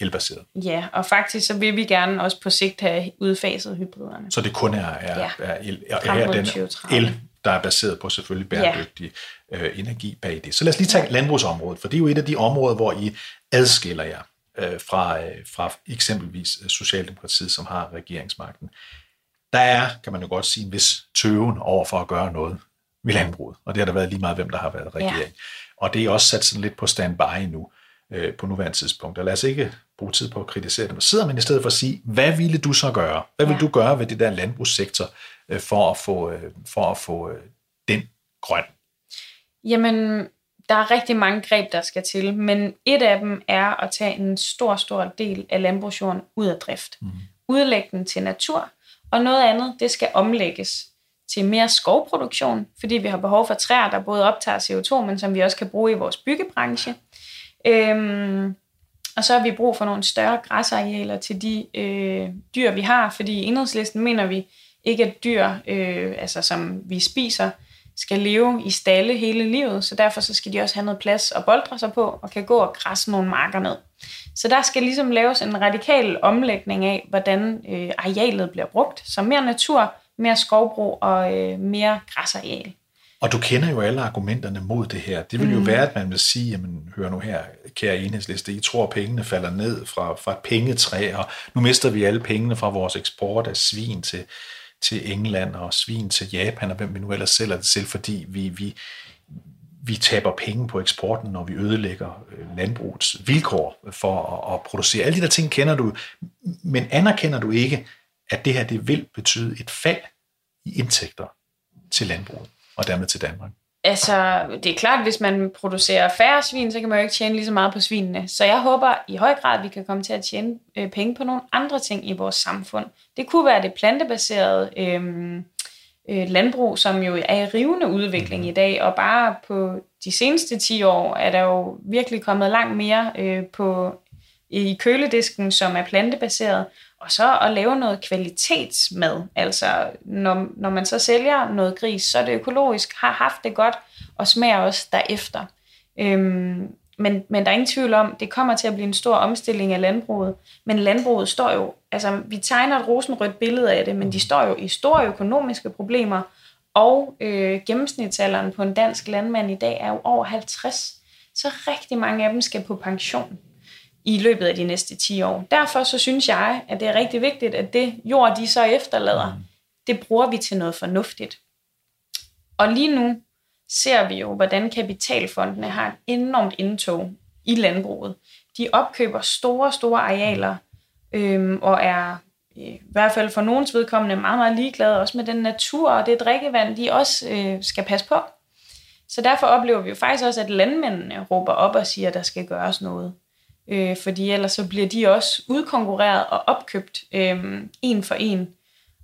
elbaseret. Ja, og faktisk så vil vi gerne også på sigt have udfaset hybriderne. Så det kun er, er, ja. er el, er, er den el, der er baseret på selvfølgelig bæredygtig ja. øh, energi bag det. Så lad os lige tage ja. landbrugsområdet, for det er jo et af de områder, hvor I adskiller jer øh, fra, øh, fra eksempelvis Socialdemokratiet, som har regeringsmagten der er, kan man jo godt sige, en vis tøven over for at gøre noget ved landbruget. Og det har der været lige meget, hvem der har været regering. Ja. Og det er også sat sådan lidt på standby nu, øh, på nuværende tidspunkt. Og lad os ikke bruge tid på at kritisere dem. Sidder man i stedet for at sige, hvad ville du så gøre? Hvad vil ja. du gøre ved det der landbrugssektor øh, for at få, øh, for at få øh, den grøn? Jamen, der er rigtig mange greb, der skal til, men et af dem er at tage en stor, stor del af landbrugsjorden ud af drift. Mm. Udlægge den til natur, og noget andet, det skal omlægges til mere skovproduktion, fordi vi har behov for træer, der både optager CO2, men som vi også kan bruge i vores byggebranche. Øhm, og så har vi brug for nogle større græsarealer til de øh, dyr, vi har, fordi i enhedslisten mener vi ikke, at dyr, øh, altså som vi spiser, skal leve i stalle hele livet, så derfor så skal de også have noget plads at boldre sig på, og kan gå og græsse nogle marker ned. Så der skal ligesom laves en radikal omlægning af, hvordan øh, arealet bliver brugt. Så mere natur, mere skovbrug og øh, mere græsareal. Og du kender jo alle argumenterne mod det her. Det vil jo mm. være, at man vil sige, jamen hør nu her, kære enhedsliste, I tror, at pengene falder ned fra, fra et pengetræ, og nu mister vi alle pengene fra vores eksport af svin til, til England og svin til Japan, og hvem vi nu ellers sælger det til, fordi vi, vi, vi taber penge på eksporten, når vi ødelægger øh, landbrugets vilkår for at, at producere. Alle de der ting kender du, men anerkender du ikke, at det her det vil betyde et fald i indtægter til landbruget? og dermed til Danmark? Altså, det er klart, hvis man producerer færre svin, så kan man jo ikke tjene lige så meget på svinene. Så jeg håber i høj grad, at vi kan komme til at tjene øh, penge på nogle andre ting i vores samfund. Det kunne være det plantebaserede øh, øh, landbrug, som jo er i rivende udvikling i dag, og bare på de seneste 10 år er der jo virkelig kommet langt mere øh, på i køledisken, som er plantebaseret, og så at lave noget kvalitetsmad. Altså, når, når man så sælger noget gris, så er det økologisk, har haft det godt, og smager også derefter. Øhm, men, men der er ingen tvivl om, det kommer til at blive en stor omstilling af landbruget. Men landbruget står jo, altså vi tegner et rosenrødt billede af det, men de står jo i store økonomiske problemer, og øh, gennemsnitsalderen på en dansk landmand i dag er jo over 50. Så rigtig mange af dem skal på pension i løbet af de næste 10 år. Derfor så synes jeg, at det er rigtig vigtigt, at det jord, de så efterlader, mm. det bruger vi til noget fornuftigt. Og lige nu ser vi jo, hvordan kapitalfondene har et enormt indtog i landbruget. De opkøber store, store arealer, øhm, og er i hvert fald for nogens vedkommende meget, meget ligeglade også med den natur og det drikkevand, de også øh, skal passe på. Så derfor oplever vi jo faktisk også, at landmændene råber op og siger, at der skal gøres noget øh, fordi ellers så bliver de også udkonkurreret og opkøbt øh, en for en.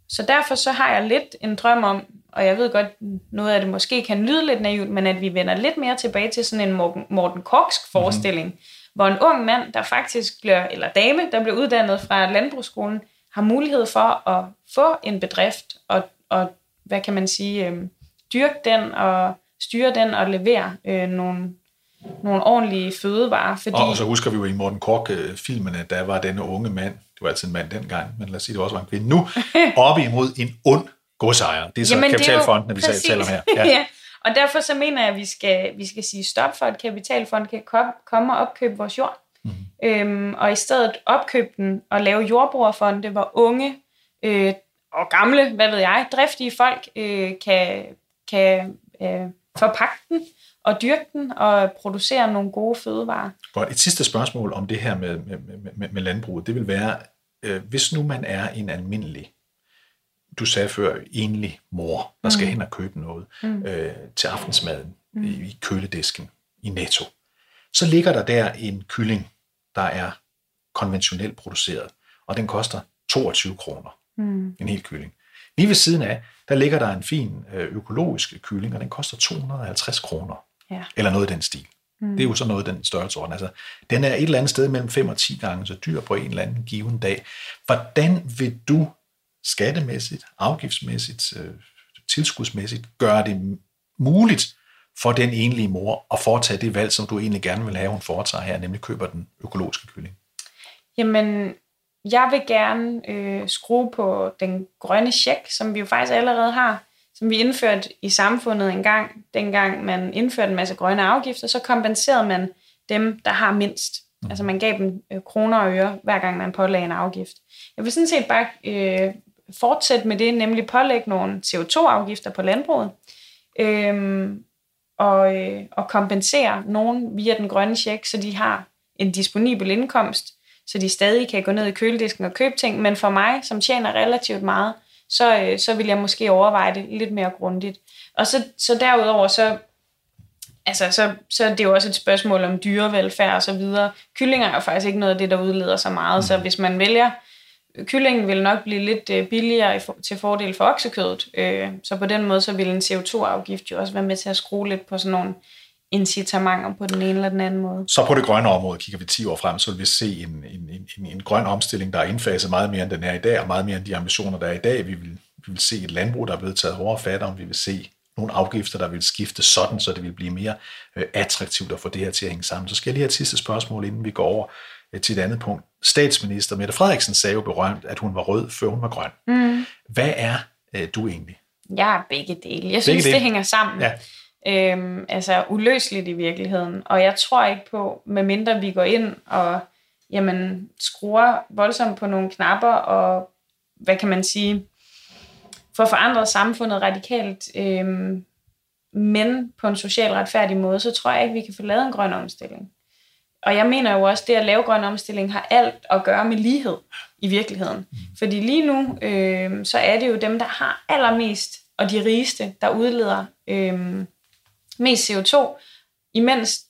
Så derfor så har jeg lidt en drøm om, og jeg ved godt, noget af det måske kan lyde lidt naivt, men at vi vender lidt mere tilbage til sådan en Morten, Morten Korksk mhm. forestilling, mm-hmm. hvor en ung mand, der faktisk bliver, eller dame, der bliver uddannet fra landbrugsskolen, har mulighed for at få en bedrift og, og hvad kan man sige, øh, dyrke den og styre den og levere øh, nogle nogle ordentlige fødevarer. Fordi... Og så husker vi jo i Morten Kork-filmene, der var denne unge mand, det var altid en mand dengang, men lad os sige, det også var en kvinde nu, oppe imod en ond godsejer. Det er så Jamen, kapitalfonden, vi præcis. taler om her. Ja. ja. Og derfor så mener jeg, at vi skal, vi skal sige stop for, at kapitalfonden kan komme og opkøbe vores jord. Mm. Øhm, og i stedet opkøbe den og lave jordbrugerfonde, hvor unge øh, og gamle, hvad ved jeg, driftige folk øh, kan, kan øh, forpagte den og dyrke den og producere nogle gode fødevarer. Godt. Et sidste spørgsmål om det her med, med, med, med landbruget, det vil være, øh, hvis nu man er en almindelig, du sagde før, enlig mor, der skal mm. hen og købe noget mm. øh, til aftensmaden mm. i, i køledisken i Netto, så ligger der der en kylling, der er konventionelt produceret, og den koster 22 kroner. Mm. En hel kylling. Lige ved siden af, der ligger der en fin øh, økologisk kylling, og den koster 250 kroner. Ja. Eller noget i den stil. Mm. Det er jo så noget den størrelsesorden. Altså, den er et eller andet sted mellem 5 og 10 gange så dyr på en eller anden given dag. Hvordan vil du skattemæssigt, afgiftsmæssigt, øh, tilskudsmæssigt gøre det muligt for den enlige mor at foretage det valg, som du egentlig gerne vil have, hun foretager her, nemlig køber den økologiske kylling? Jamen, jeg vil gerne øh, skrue på den grønne check, som vi jo faktisk allerede har som vi indførte i samfundet en gang, dengang man indførte en masse grønne afgifter, så kompenserede man dem, der har mindst. Mm. Altså man gav dem øh, kroner og øre, hver gang man pålagde en afgift. Jeg vil sådan set bare øh, fortsætte med det, nemlig pålægge nogle CO2-afgifter på landbruget, øh, og, øh, og kompensere nogen via den grønne check, så de har en disponibel indkomst, så de stadig kan gå ned i køledisken og købe ting, men for mig, som tjener relativt meget, så, øh, så vil jeg måske overveje det lidt mere grundigt. Og så, så derudover, så, altså, så, så er det jo også et spørgsmål om dyrevelfærd og så videre. Kyllinger er jo faktisk ikke noget af det, der udleder så meget, mm. så hvis man vælger, kyllingen vil nok blive lidt øh, billigere til fordel for oksekødet, øh, så på den måde, så vil en CO2-afgift jo også være med til at skrue lidt på sådan nogle incitamenter på den ene eller den anden måde. Så på det grønne område, kigger vi 10 år frem, så vil vi se en, en, en, en grøn omstilling, der er indfaset meget mere, end den er i dag, og meget mere end de ambitioner, der er i dag. Vi vil, vi vil se et landbrug, der er blevet taget hårdere fat om. Vi vil se nogle afgifter, der vil skifte sådan, så det vil blive mere øh, attraktivt at få det her til at hænge sammen. Så skal jeg lige have et sidste spørgsmål, inden vi går over øh, til et andet punkt. Statsminister Mette Frederiksen sagde jo berømt, at hun var rød, før hun var grøn. Mm. Hvad er øh, du egentlig? Jeg er begge dele. Jeg synes, begge det hænger sammen. Ja. Øhm, altså uløseligt i virkeligheden. Og jeg tror ikke på, medmindre vi går ind og jamen, skruer voldsomt på nogle knapper og, hvad kan man sige, får forandret samfundet radikalt, øhm, men på en socialt retfærdig måde, så tror jeg ikke, vi kan få lavet en grøn omstilling. Og jeg mener jo også, at det at lave grøn omstilling har alt at gøre med lighed i virkeligheden. Fordi lige nu, øh, så er det jo dem, der har allermest, og de rigeste, der udleder øh, mest CO2, imens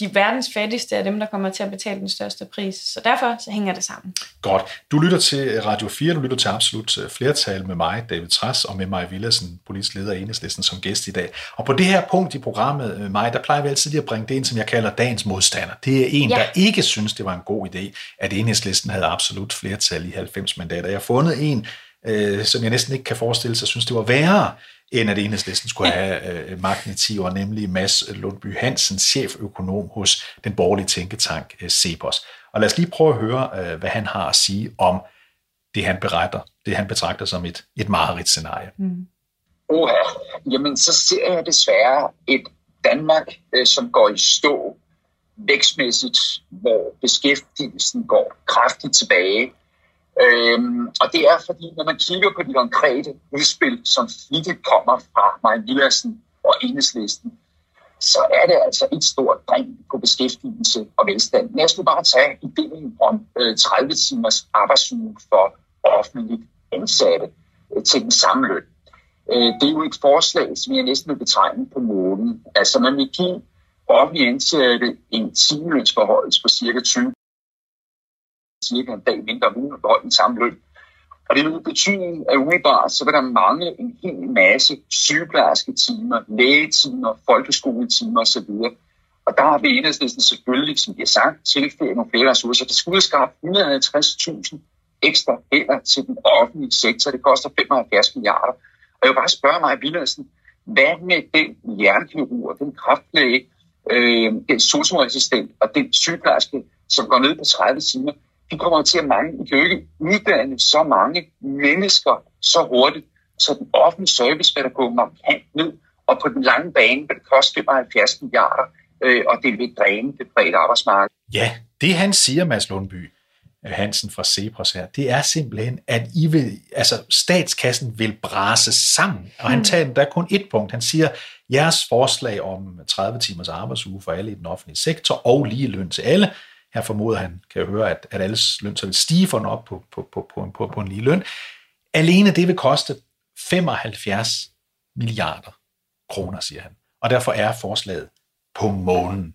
de verdens fattigste er dem, der kommer til at betale den største pris. Så derfor så hænger det sammen. Godt. Du lytter til Radio 4, du lytter til Absolut øh, Flertal med mig, David Træs, og med mig, Villersen, politisk leder af Enhedslisten, som gæst i dag. Og på det her punkt i programmet med mig, der plejer vi altid lige at bringe det ind, som jeg kalder dagens modstander. Det er en, ja. der ikke synes, det var en god idé, at Enhedslisten havde absolut flertal i 90 mandater. Jeg har fundet en, øh, som jeg næsten ikke kan forestille sig, synes, det var værre end at enhedslisten skulle have øh, magten i 10 år, nemlig Mads Lundby Hansen, cheføkonom hos den borgerlige tænketank øh, Cepos. Og lad os lige prøve at høre, øh, hvad han har at sige om det, han beretter, det han betragter som et, et scenarie. Mm. Oha, jamen så ser jeg desværre et Danmark, øh, som går i stå vækstmæssigt, hvor beskæftigelsen går kraftigt tilbage, Øhm, og det er fordi, når man kigger på de konkrete udspil, som flittigt kommer fra Maja Villersen og Enhedslisten, så er det altså et stort dræn på beskæftigelse og velstand. Lad os nu bare tage ideen om øh, 30 timers arbejdsuge for offentligt ansatte øh, til den samme løn. Øh, det er jo et forslag, som jeg næsten vil betegne på månen. Altså man vil give offentlige ansatte en timelønsforhold på cirka 20 cirka en dag mindre om ugen og beholde den samme løn. Og det vil betyde, at umiddelbart så vil der mangle en hel masse sygeplejerske timer, lægetimer, folkeskoletimer osv. Og der har vi enhedslisten selvfølgelig, som vi har sagt, tilføjet nogle flere ressourcer. Der skulle skaffe 150.000 ekstra hænder til den offentlige sektor. Det koster 75 milliarder. Og jeg vil bare spørge mig, Villadsen, hvad med den hjernekirurg, den kraftlæge, øh, den socioassistent og den sygeplejerske, som går ned på 30 timer? De kommer til at mange, de kan jo ikke uddanne så mange mennesker så hurtigt, så den offentlige service vil der gå markant ned, og på den lange bane vil det koste 75 milliarder, øh, og det vil dræne det brede arbejdsmarked. Ja, det han siger, Mads Lundby øh, Hansen fra Cepos her, det er simpelthen, at I vil, altså statskassen vil brase sammen. Og han hmm. tager, der er kun et punkt. Han siger, jeres forslag om 30 timers arbejdsuge for alle i den offentlige sektor og lige løn til alle, her formoder han, kan jeg høre, at, at alles løn så vil stige for op på, på, på, på, på, på en lige løn. Alene det vil koste 75 milliarder kroner, siger han. Og derfor er forslaget på månen.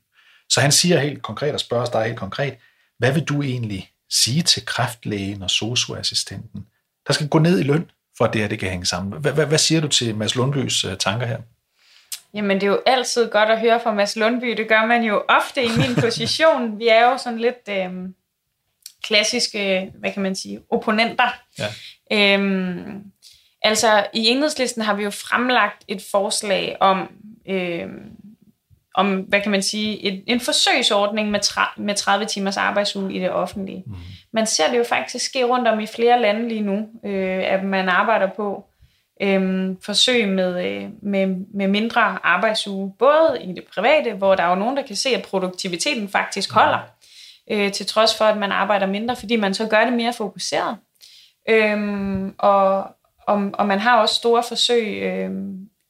Så han siger helt konkret og spørger dig helt konkret, hvad vil du egentlig sige til kræftlægen og socioassistenten, der skal gå ned i løn, for at det her det kan hænge sammen? Hvad, hvad, hvad siger du til Mads Lundbys øh, tanker her? Jamen, det er jo altid godt at høre fra Mads Lundby. Det gør man jo ofte i min position. Vi er jo sådan lidt øh, klassiske, hvad kan man sige, opponenter. Ja. Øhm, altså, i enhedslisten har vi jo fremlagt et forslag om, øh, om hvad kan man sige, et, en forsøgsordning med, tra- med 30 timers arbejdsuge i det offentlige. Mm. Man ser det jo faktisk ske rundt om i flere lande lige nu, øh, at man arbejder på øhm, forsøg med, øh, med, med mindre arbejdsuge, både i det private, hvor der er jo nogen, der kan se, at produktiviteten faktisk holder, øh, til trods for, at man arbejder mindre, fordi man så gør det mere fokuseret. Øhm, og, og, og man har også store forsøg øh,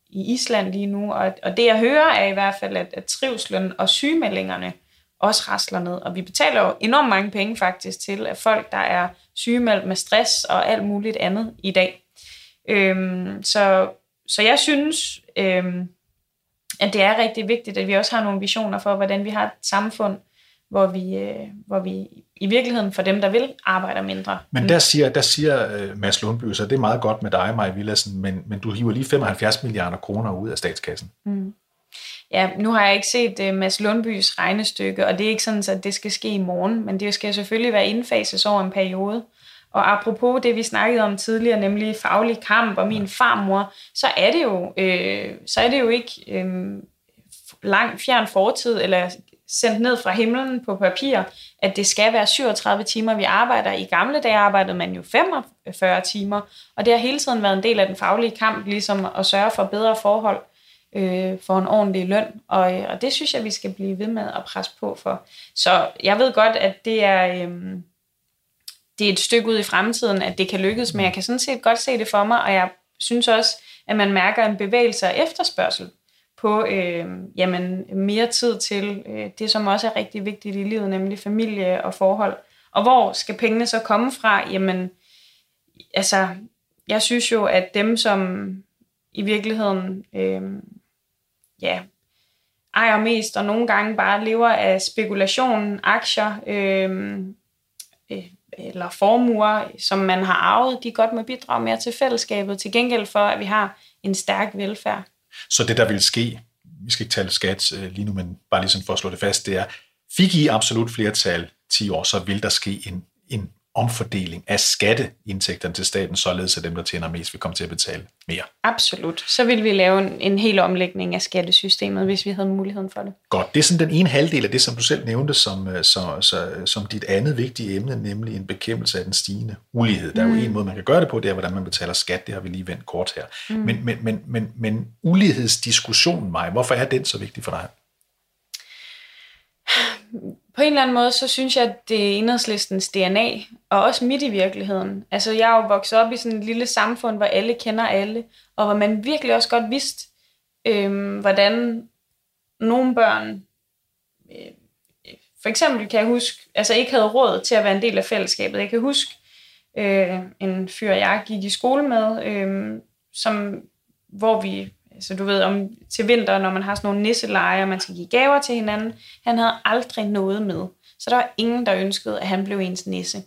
i Island lige nu, og, og det jeg hører er i hvert fald, at, at trivslen og sygemeldingerne også rasler ned. Og vi betaler jo enormt mange penge faktisk til, at folk, der er sygemeldt med stress og alt muligt andet i dag, Øhm, så, så jeg synes, øhm, at det er rigtig vigtigt, at vi også har nogle visioner for, hvordan vi har et samfund, hvor vi, øh, hvor vi i virkeligheden for dem, der vil, arbejder mindre. Men der siger, der siger uh, Mads Lundby, så det er meget godt med dig, Maja Villadsen, men, men du hiver lige 75 milliarder kroner ud af statskassen. Mm. Ja, nu har jeg ikke set uh, Mads Lundbys regnestykke, og det er ikke sådan, at det skal ske i morgen, men det skal selvfølgelig være indfases over en periode. Og apropos det, vi snakkede om tidligere, nemlig faglig kamp og min farmor, så er det jo, øh, så er det jo ikke øh, lang fjern fortid, eller sendt ned fra himlen på papir, at det skal være 37 timer, vi arbejder. I gamle dage arbejdede man jo 45 timer, og det har hele tiden været en del af den faglige kamp, ligesom at sørge for bedre forhold øh, for en ordentlig løn, og, øh, og det synes jeg, vi skal blive ved med at presse på for. Så jeg ved godt, at det er, øh, det er et stykke ud i fremtiden, at det kan lykkes, men jeg kan sådan set godt se det for mig, og jeg synes også, at man mærker en bevægelse og efterspørgsel på øh, jamen, mere tid til øh, det, som også er rigtig vigtigt i livet, nemlig familie og forhold. Og hvor skal pengene så komme fra? Jamen, altså, jeg synes jo, at dem, som i virkeligheden øh, ja, ejer mest, og nogle gange bare lever af spekulation, aktier, øh, øh, eller formuer, som man har arvet, de godt må bidrage mere til fællesskabet, til gengæld for, at vi har en stærk velfærd. Så det, der vil ske, vi skal ikke tale skat øh, lige nu, men bare lige sådan for at slå det fast, det er, fik I absolut flertal 10 år, så vil der ske en, en omfordeling af skatteindtægterne til staten, således at dem, der tjener mest, vil komme til at betale mere. Absolut. Så vil vi lave en, en hel omlægning af skattesystemet, hvis vi havde muligheden for det. Godt. Det er sådan den ene halvdel af det, som du selv nævnte som, øh, så, så, som dit andet vigtige emne, nemlig en bekæmpelse af den stigende ulighed. Der er jo mm. en måde, man kan gøre det på, det er, hvordan man betaler skat. Det har vi lige vendt kort her. Mm. Men, men, men, men, men ulighedsdiskussionen, mig, hvorfor er den så vigtig for dig? På en eller anden måde, så synes jeg, at det er enhedslistens DNA, og også midt i virkeligheden. Altså, jeg er jo vokset op i sådan et lille samfund, hvor alle kender alle, og hvor man virkelig også godt vidste, øh, hvordan nogle børn, øh, for eksempel kan jeg huske, altså ikke havde råd til at være en del af fællesskabet. Jeg kan huske øh, en fyr, jeg gik i skole med, øh, som, hvor vi så du ved, om til vinter, når man har sådan nogle nisseleje, og man skal give gaver til hinanden, han havde aldrig noget med. Så der var ingen, der ønskede, at han blev ens nisse.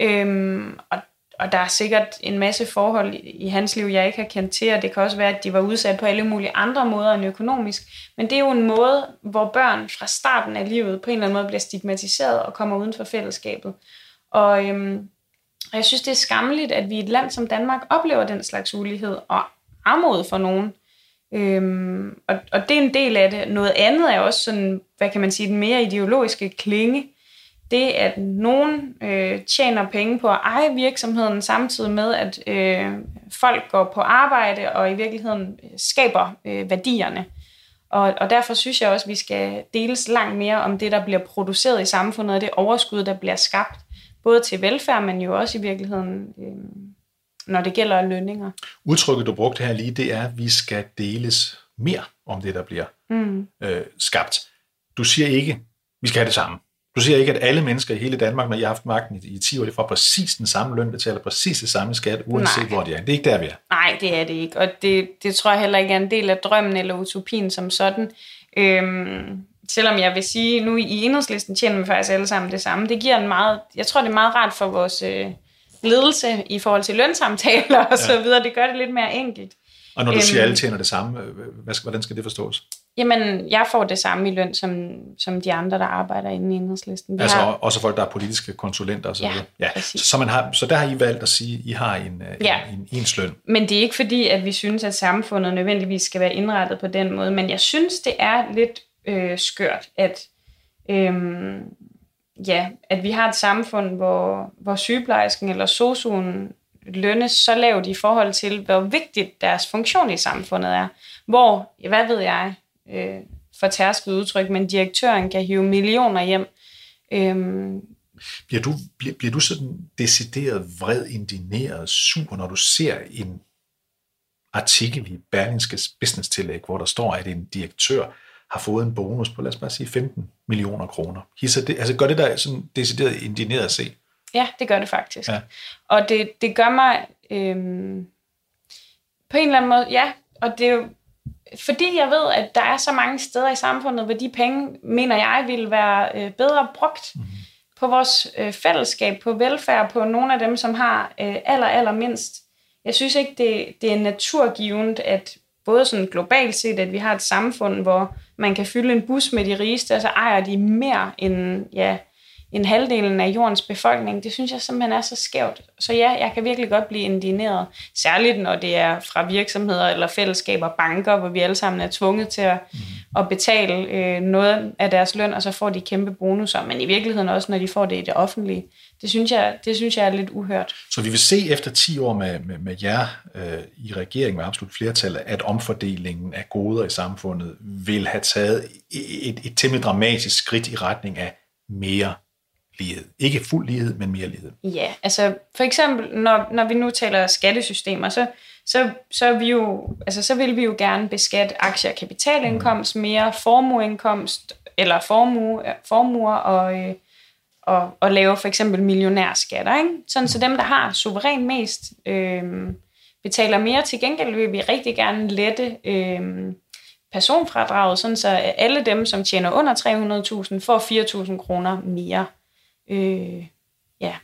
Øhm, og, og der er sikkert en masse forhold i, i hans liv, jeg ikke har kendt til, og det kan også være, at de var udsat på alle mulige andre måder end økonomisk. Men det er jo en måde, hvor børn fra starten af livet på en eller anden måde bliver stigmatiseret og kommer uden for fællesskabet. Og, øhm, og jeg synes, det er skammeligt, at vi i et land som Danmark oplever den slags ulighed og armod for nogen. Øhm, og, og det er en del af det. Noget andet er også sådan, hvad kan man sige, den mere ideologiske klinge. Det, at nogen øh, tjener penge på at eje virksomheden, samtidig med, at øh, folk går på arbejde og i virkeligheden øh, skaber øh, værdierne. Og, og derfor synes jeg også, at vi skal deles langt mere om det, der bliver produceret i samfundet, og det overskud, der bliver skabt, både til velfærd, men jo også i virkeligheden øh, når det gælder lønninger. Udtrykket, du brugte her lige, det er, at vi skal deles mere om det, der bliver mm. øh, skabt. Du siger ikke, vi skal have det samme. Du siger ikke, at alle mennesker i hele Danmark, når I har haft magten i, i 10 år, de får præcis den samme løn, betaler præcis det samme skat, uanset Nej. hvor de er. Det er ikke der, vi er. Nej, det er det ikke. Og det, det tror jeg heller ikke er en del af drømmen eller utopien som sådan. Øhm, selvom jeg vil sige, nu i enhedslisten tjener vi faktisk alle sammen det samme. Det giver en meget, jeg tror, det er meget rart for vores... Øh, ledelse i forhold til lønsamtaler og ja. så videre. Det gør det lidt mere enkelt. Og når du siger, at alle øhm, tjener det samme, hvad, hvordan skal det forstås? Jamen, jeg får det samme i løn, som, som de andre, der arbejder inde i enhedslisten. Vi altså har... også folk, der er politiske konsulenter og så ja, videre. Ja, så, så, man har, så der har I valgt at sige, at I har en, øh, ja. en, en ens løn. Men det er ikke fordi, at vi synes, at samfundet nødvendigvis skal være indrettet på den måde. Men jeg synes, det er lidt øh, skørt, at... Øh, ja, at vi har et samfund, hvor, hvor sygeplejersken eller sosuen lønnes så lavt i forhold til, hvor vigtigt deres funktion i samfundet er. Hvor, hvad ved jeg, øh, for tærsket udtryk, men direktøren kan hive millioner hjem. Øhm, bliver, du, bliver, bliver du sådan decideret vred, indineret, sur, når du ser en artikel i Berlingskes Business Tillæg, hvor der står, at en direktør har fået en bonus på, lad os bare sige, 15 millioner kroner. Hisser det, altså gør det der sådan decideret indineret at se? Ja, det gør det faktisk. Ja. Og det, det gør mig øhm, på en eller anden måde, ja, og det er jo, fordi jeg ved, at der er så mange steder i samfundet, hvor de penge, mener jeg, vil være øh, bedre brugt mm-hmm. på vores øh, fællesskab, på velfærd, på nogle af dem, som har øh, aller, aller mindst. Jeg synes ikke, det, det er naturgivet, at både sådan globalt set, at vi har et samfund, hvor man kan fylde en bus med de rigeste, og så ejer de mere end, ja, en halvdelen af jordens befolkning, det synes jeg simpelthen er så skævt. Så ja, jeg kan virkelig godt blive indineret, særligt når det er fra virksomheder eller fællesskaber, banker, hvor vi alle sammen er tvunget til at, mm. at betale øh, noget af deres løn, og så får de kæmpe bonusser, men i virkeligheden også, når de får det i det offentlige. Det synes jeg, det synes jeg er lidt uhørt. Så vi vil se efter 10 år med, med, med jer øh, i regeringen med absolut flertal, at omfordelingen af goder i samfundet vil have taget et, et, et temmelig dramatisk skridt i retning af mere lighed. Ikke fuld lighed, men mere lighed. Ja, altså for eksempel, når, når vi nu taler skattesystemer, så, så, så, vi jo, altså, så vil vi jo gerne beskatte aktier og kapitalindkomst, mm. mere formueindkomst, eller formue, formuer og, øh, og, og lave for eksempel millionærskatter. Ikke? Sådan så dem, der har suveræn mest, øh, betaler mere. Til gengæld vil vi rigtig gerne lette øh, personfradraget, sådan så alle dem, som tjener under 300.000, får 4.000 kroner mere øh, ja,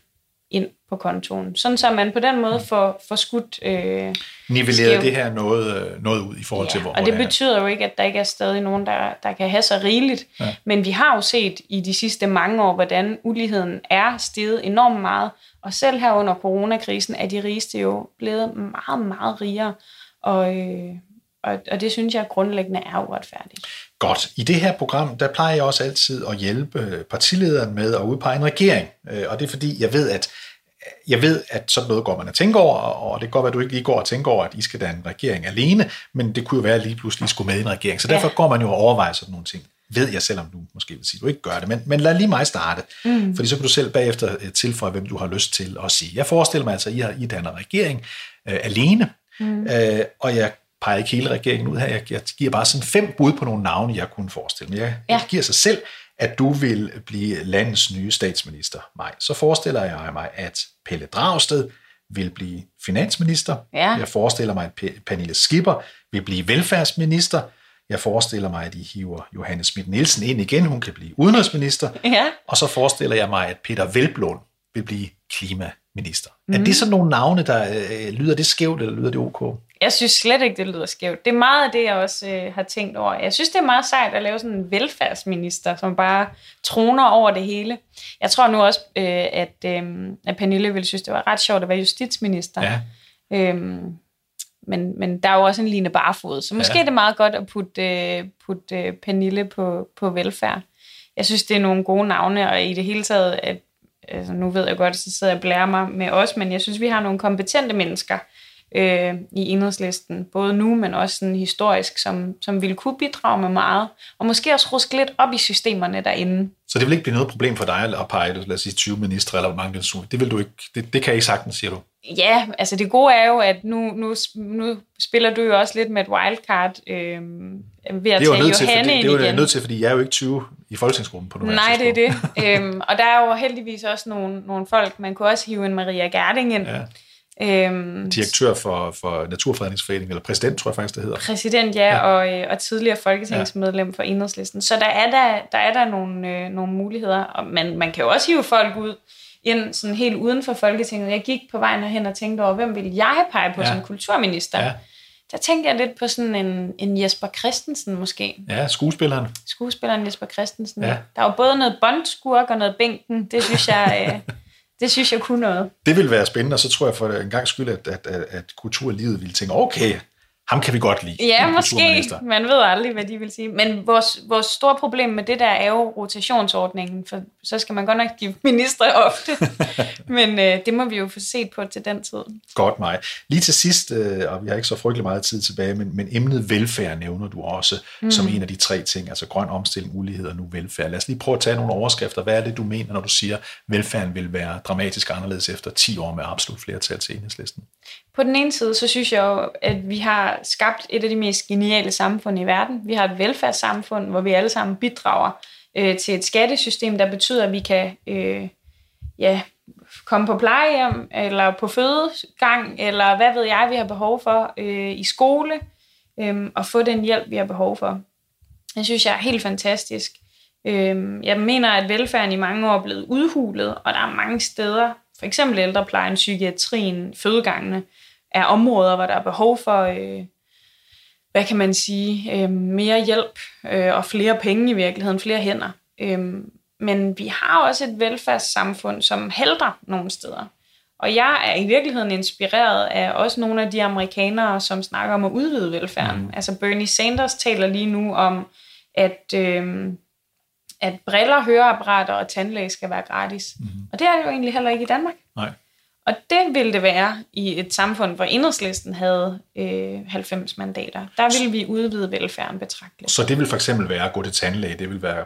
ind på kontoen. Sådan så man på den måde får, får skudt øh, Nivelleret det her noget, noget ud i forhold ja, til, hvor og det, det betyder jo ikke, at der ikke er stadig nogen, der, der kan have så rigeligt. Ja. Men vi har jo set i de sidste mange år, hvordan uligheden er steget enormt meget. Og selv her under coronakrisen er de rigeste jo blevet meget, meget rigere. Og, øh, og, og det synes jeg grundlæggende er uretfærdigt. Godt. I det her program, der plejer jeg også altid at hjælpe partilederen med at udpege en regering. Øh, og det er fordi, jeg ved, at jeg ved, at sådan noget går man at tænke over, og det kan godt være, at du ikke lige går og tænker over, at I skal danne en regering alene, men det kunne jo være, at lige pludselig skulle med i en regering. Så derfor ja. går man jo og overvejer sådan nogle ting. Ved jeg, selvom du måske vil sige, at du ikke gør det, men, men lad lige mig starte, mm. fordi så kan du selv bagefter øh, tilføje, hvem du har lyst til at sige. Jeg forestiller mig altså, at I har I danner regering øh, alene, mm. øh, og jeg peger ikke hele regeringen ud her. Jeg, jeg giver bare sådan fem bud på nogle navne, jeg kunne forestille mig. Jeg, ja. jeg giver sig selv, at du vil blive landets nye statsminister, Maj. Så forestiller jeg mig, at Pelle Dragsted vil blive finansminister. Ja. Jeg forestiller mig, at Pernille Skipper vil blive velfærdsminister. Jeg forestiller mig, at de hiver Johannes Schmidt Nielsen ind igen. Hun kan blive udenrigsminister. Ja. Og så forestiller jeg mig, at Peter Velblom vil blive klimaminister. Mm. Er det sådan nogle navne, der øh, lyder det skævt, eller lyder det ok? Jeg synes slet ikke, det lyder skævt. Det er meget af det, jeg også øh, har tænkt over. Jeg synes, det er meget sejt at lave sådan en velfærdsminister, som bare troner over det hele. Jeg tror nu også, øh, at, øh, at Pernille ville synes, det var ret sjovt at være justitsminister. Ja. Øhm, men, men der er jo også en Line Barfod, så måske ja. er det meget godt at putte, øh, putte øh, Pernille på, på velfærd. Jeg synes, det er nogle gode navne, og i det hele taget, at, altså nu ved jeg godt, så sidder jeg og blærer mig med os, men jeg synes, vi har nogle kompetente mennesker, øh, i enhedslisten, både nu, men også sådan historisk, som, som ville kunne bidrage med meget, og måske også ruske lidt op i systemerne derinde. Så det vil ikke blive noget problem for dig at pege, lad os sige 20 ministre eller hvor mange det vil du ikke, det, det kan I sagtens, siger du? Ja, altså det gode er jo, at nu, nu, nu spiller du jo også lidt med et wildcard øh, ved at det er tage Johanne til, fordi, Det er jo igen. nødt til, fordi jeg er jo ikke 20 i folketingsgruppen på nuværende Nej, det er det. øhm, og der er jo heldigvis også nogle, nogle folk, man kunne også hive en Maria Gerding ind, ja Øhm, Direktør for, for Naturfredningsforeningen, eller præsident, tror jeg faktisk, det hedder. Præsident, ja, ja. Og, øh, og tidligere folketingsmedlem ja. for Enhedslisten. Så der er der, der, er der nogle, øh, nogle muligheder. Og man, man kan jo også hive folk ud ind sådan helt uden for Folketinget. Jeg gik på vejen hen og tænkte over, hvem vil jeg pege på ja. som kulturminister? Ja. Der tænkte jeg lidt på sådan en, en Jesper Christensen måske. Ja, skuespilleren. Skuespilleren Jesper Christensen. Ja. Der er jo både noget bondskurk og noget bænken. Det synes jeg... Øh, det synes jeg kunne noget. Det vil være spændende, og så tror jeg for en gang skyld, at, at, at, at kulturlivet ville tænke, okay, ham kan vi godt lide. Ja, måske. Man ved aldrig, hvad de vil sige. Men vores, vores store problem med det der er jo rotationsordningen, for så skal man godt nok give ministre ofte. Men øh, det må vi jo få set på til den tid. Godt mig. Lige til sidst, øh, og vi har ikke så frygtelig meget tid tilbage, men, men emnet velfærd nævner du også mm. som en af de tre ting, altså grøn omstilling, ulighed og nu velfærd. Lad os lige prøve at tage nogle overskrifter. Hvad er det, du mener, når du siger, at velfærden vil være dramatisk anderledes efter 10 år med absolut flertal til enhedslisten? På den ene side, så synes jeg jo, at vi har skabt et af de mest geniale samfund i verden. Vi har et velfærdssamfund, hvor vi alle sammen bidrager øh, til et skattesystem, der betyder, at vi kan øh, ja, komme på plejehjem, eller på fødegang, eller hvad ved jeg, vi har behov for øh, i skole, øh, og få den hjælp, vi har behov for. Det synes jeg er helt fantastisk. Øh, jeg mener, at velfærden i mange år er blevet udhulet, og der er mange steder, for eksempel ældreplejen, psykiatrien, fødegangene, er områder, hvor der er behov for, øh, hvad kan man sige, øh, mere hjælp øh, og flere penge i virkeligheden, flere hænder. Øh, men vi har også et velfærdssamfund, som helder nogle steder. Og jeg er i virkeligheden inspireret af også nogle af de amerikanere, som snakker om at udvide velfærden. Mm. Altså Bernie Sanders taler lige nu om, at, øh, at briller, høreapparater og tandlæge skal være gratis. Mm. Og det er det jo egentlig heller ikke i Danmark. Nej. Og det ville det være i et samfund, hvor enhedslisten havde øh, 90 mandater. Der ville vi udvide velfærden betragteligt. Så det vil for eksempel være at gå til tandlæge, det vil være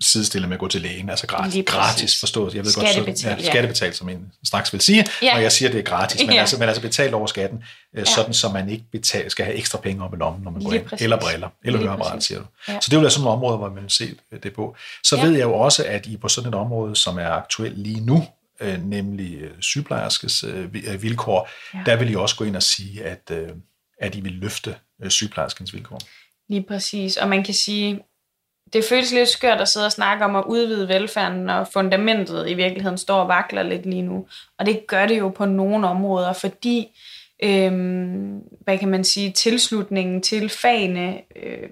sidestillet med at gå til lægen, altså gratis, gratis forstået. Jeg ved godt, så, ja, skattebetalt, som en straks vil sige, ja. når jeg siger, at det er gratis, men, ja. altså, men altså betalt over skatten, øh, ja. sådan så man ikke betal, skal have ekstra penge op i lommen, når man går ind, eller briller, eller høreapparat, siger du. Ja. Så det vil være sådan et område, hvor man vil se øh, det på. Så ja. ved jeg jo også, at I på sådan et område, som er aktuelt lige nu, øh, nemlig sygeplejerskes vilkår, ja. der vil I også gå ind og sige, at, at I vil løfte sygeplejerskens vilkår. Lige præcis, og man kan sige, det føles lidt skørt at sidde og snakke om at udvide velfærden, når fundamentet i virkeligheden står og vakler lidt lige nu. Og det gør det jo på nogle områder, fordi øhm, hvad kan man sige, tilslutningen til fagene øh,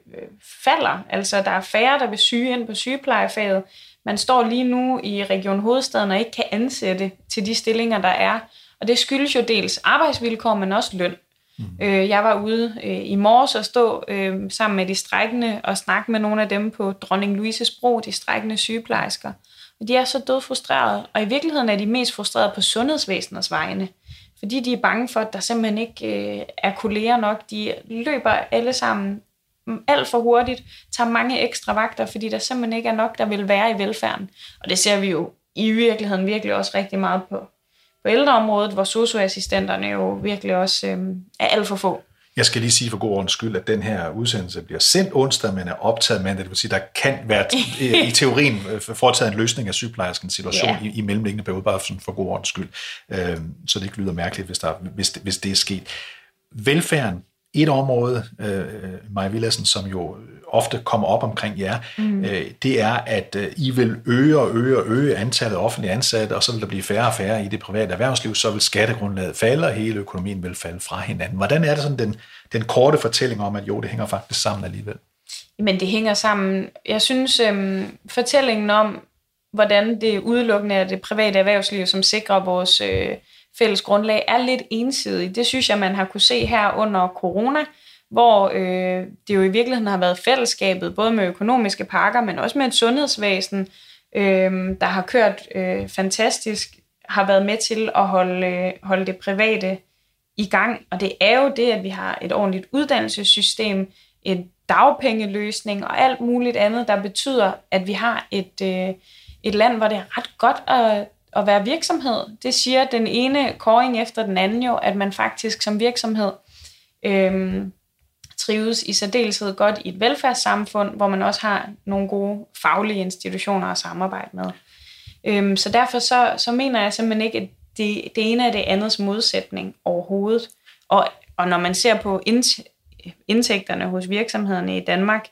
falder. Altså, der er færre, der vil syge ind på sygeplejefaget. Man står lige nu i Region Hovedstaden og ikke kan ansætte til de stillinger, der er. Og det skyldes jo dels arbejdsvilkår, men også løn. Mm. Øh, jeg var ude øh, i morges og stå øh, sammen med de strækkende og snakke med nogle af dem på Dronning Louises Bro, de strækkende sygeplejersker. Og de er så død frustrerede, og i virkeligheden er de mest frustrerede på sundhedsvæsenets vegne. Fordi de er bange for, at der simpelthen ikke øh, er kolleger nok. De løber alle sammen alt for hurtigt, tager mange ekstra vagter, fordi der simpelthen ikke er nok, der vil være i velfærden. Og det ser vi jo i virkeligheden virkelig også rigtig meget på på ældreområdet, hvor socioassistenterne jo virkelig også øh, er alt for få. Jeg skal lige sige for god ordens skyld, at den her udsendelse bliver sendt onsdag, men er optaget mandag. Det vil sige, der kan være i teorien øh, foretaget en løsning af sygeplejerskens situation ja. i, i mellemliggende periode, bare for god ordens skyld. Øh, så det ikke lyder mærkeligt, hvis, der, hvis, det, hvis det er sket. Velfærden et område, øh, Maja Villadsen, som jo ofte kommer op omkring jer, mm. øh, det er, at øh, I vil øge og øge og øge antallet af offentlige ansatte, og så vil der blive færre og færre i det private erhvervsliv, så vil skattegrundlaget falde, og hele økonomien vil falde fra hinanden. Hvordan er det sådan den, den korte fortælling om, at jo, det hænger faktisk sammen alligevel? Men det hænger sammen. Jeg synes, øh, fortællingen om, hvordan det udelukkende er det private erhvervsliv, som sikrer vores... Øh, fælles grundlag er lidt ensidig. Det synes jeg, man har kunne se her under corona, hvor øh, det jo i virkeligheden har været fællesskabet, både med økonomiske pakker, men også med et sundhedsvæsen, øh, der har kørt øh, fantastisk, har været med til at holde, øh, holde det private i gang. Og det er jo det, at vi har et ordentligt uddannelsessystem, en dagpengeløsning og alt muligt andet, der betyder, at vi har et, øh, et land, hvor det er ret godt at at være virksomhed. Det siger den ene koring efter den anden jo, at man faktisk som virksomhed øhm, trives i særdeleshed godt i et velfærdssamfund, hvor man også har nogle gode faglige institutioner at samarbejde med. Øhm, så derfor så, så mener jeg simpelthen ikke, at det, det ene er det andets modsætning overhovedet. Og, og når man ser på indtægterne hos virksomhederne i Danmark,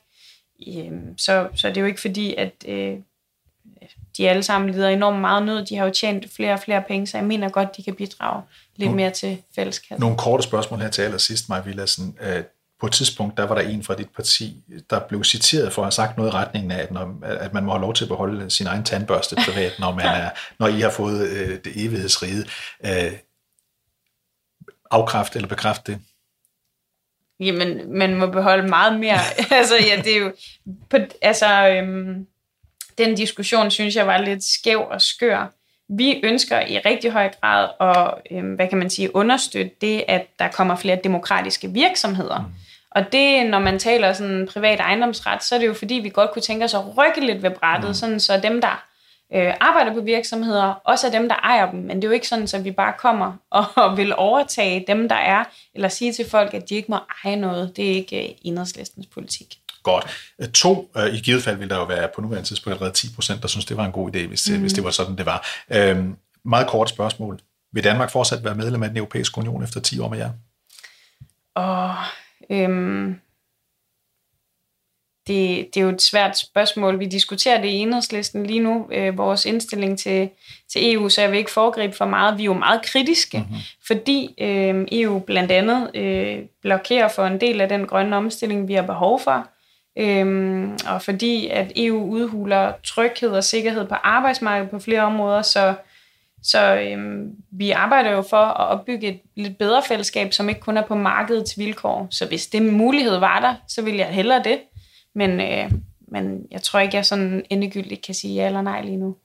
øhm, så, så det er jo ikke fordi, at øh, de alle sammen lider enormt meget nød. De har jo tjent flere og flere penge, så jeg mener godt, de kan bidrage lidt nogle, mere til fælleskassen. Nogle korte spørgsmål her til allersidst, Maja Villadsen. Øh, på et tidspunkt, der var der en fra dit parti, der blev citeret for at have sagt noget i retningen af, at, når, at man må have lov til at beholde sin egen tandbørste privat, når, man er, når I har fået øh, det evighedsrige. Øh, afkræft eller bekræft det? Jamen, man må beholde meget mere. altså, ja, det er jo... På, altså, øhm, den diskussion synes jeg var lidt skæv og skør. Vi ønsker i rigtig høj grad at, øh, hvad kan man sige, understøtte det, at der kommer flere demokratiske virksomheder. Mm. Og det, når man taler sådan privat ejendomsret, så er det jo fordi, vi godt kunne tænke os at rykke lidt ved brættet, mm. sådan så dem, der øh, arbejder på virksomheder, også er dem, der ejer dem. Men det er jo ikke sådan, at vi bare kommer og vil overtage dem, der er, eller sige til folk, at de ikke må eje noget. Det er ikke øh, enhedslistens politik. Godt. Øh, to, øh, i givet fald vil der jo være på nuværende tidspunkt allerede 10 procent, der synes, det var en god idé, hvis, mm. hvis det var sådan, det var. Øhm, meget kort spørgsmål. Vil Danmark fortsat være medlem af den europæiske union efter 10 år med jer? Åh, øhm, det, det er jo et svært spørgsmål. Vi diskuterer det i enhedslisten lige nu, øh, vores indstilling til, til EU, så jeg vil ikke foregribe for meget. Vi er jo meget kritiske, mm-hmm. fordi øh, EU blandt andet øh, blokerer for en del af den grønne omstilling, vi har behov for øhm, og fordi at EU udhuler tryghed og sikkerhed på arbejdsmarkedet på flere områder, så, så øhm, vi arbejder jo for at opbygge et lidt bedre fællesskab, som ikke kun er på markedets vilkår. Så hvis det mulighed var der, så ville jeg hellere det. Men, øh, men jeg tror ikke, jeg sådan endegyldigt kan sige ja eller nej lige nu.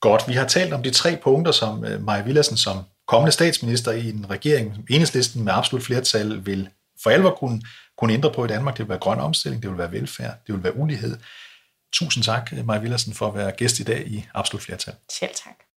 Godt, vi har talt om de tre punkter, som øh, Maja Villadsen som kommende statsminister i en regering, enhedslisten med absolut flertal, vil for alvor kunne, kunne ændre på i Danmark. Det vil være grøn omstilling, det vil være velfærd, det vil være ulighed. Tusind tak, Maja Villersen, for at være gæst i dag i Absolut Flertal. Selv tak.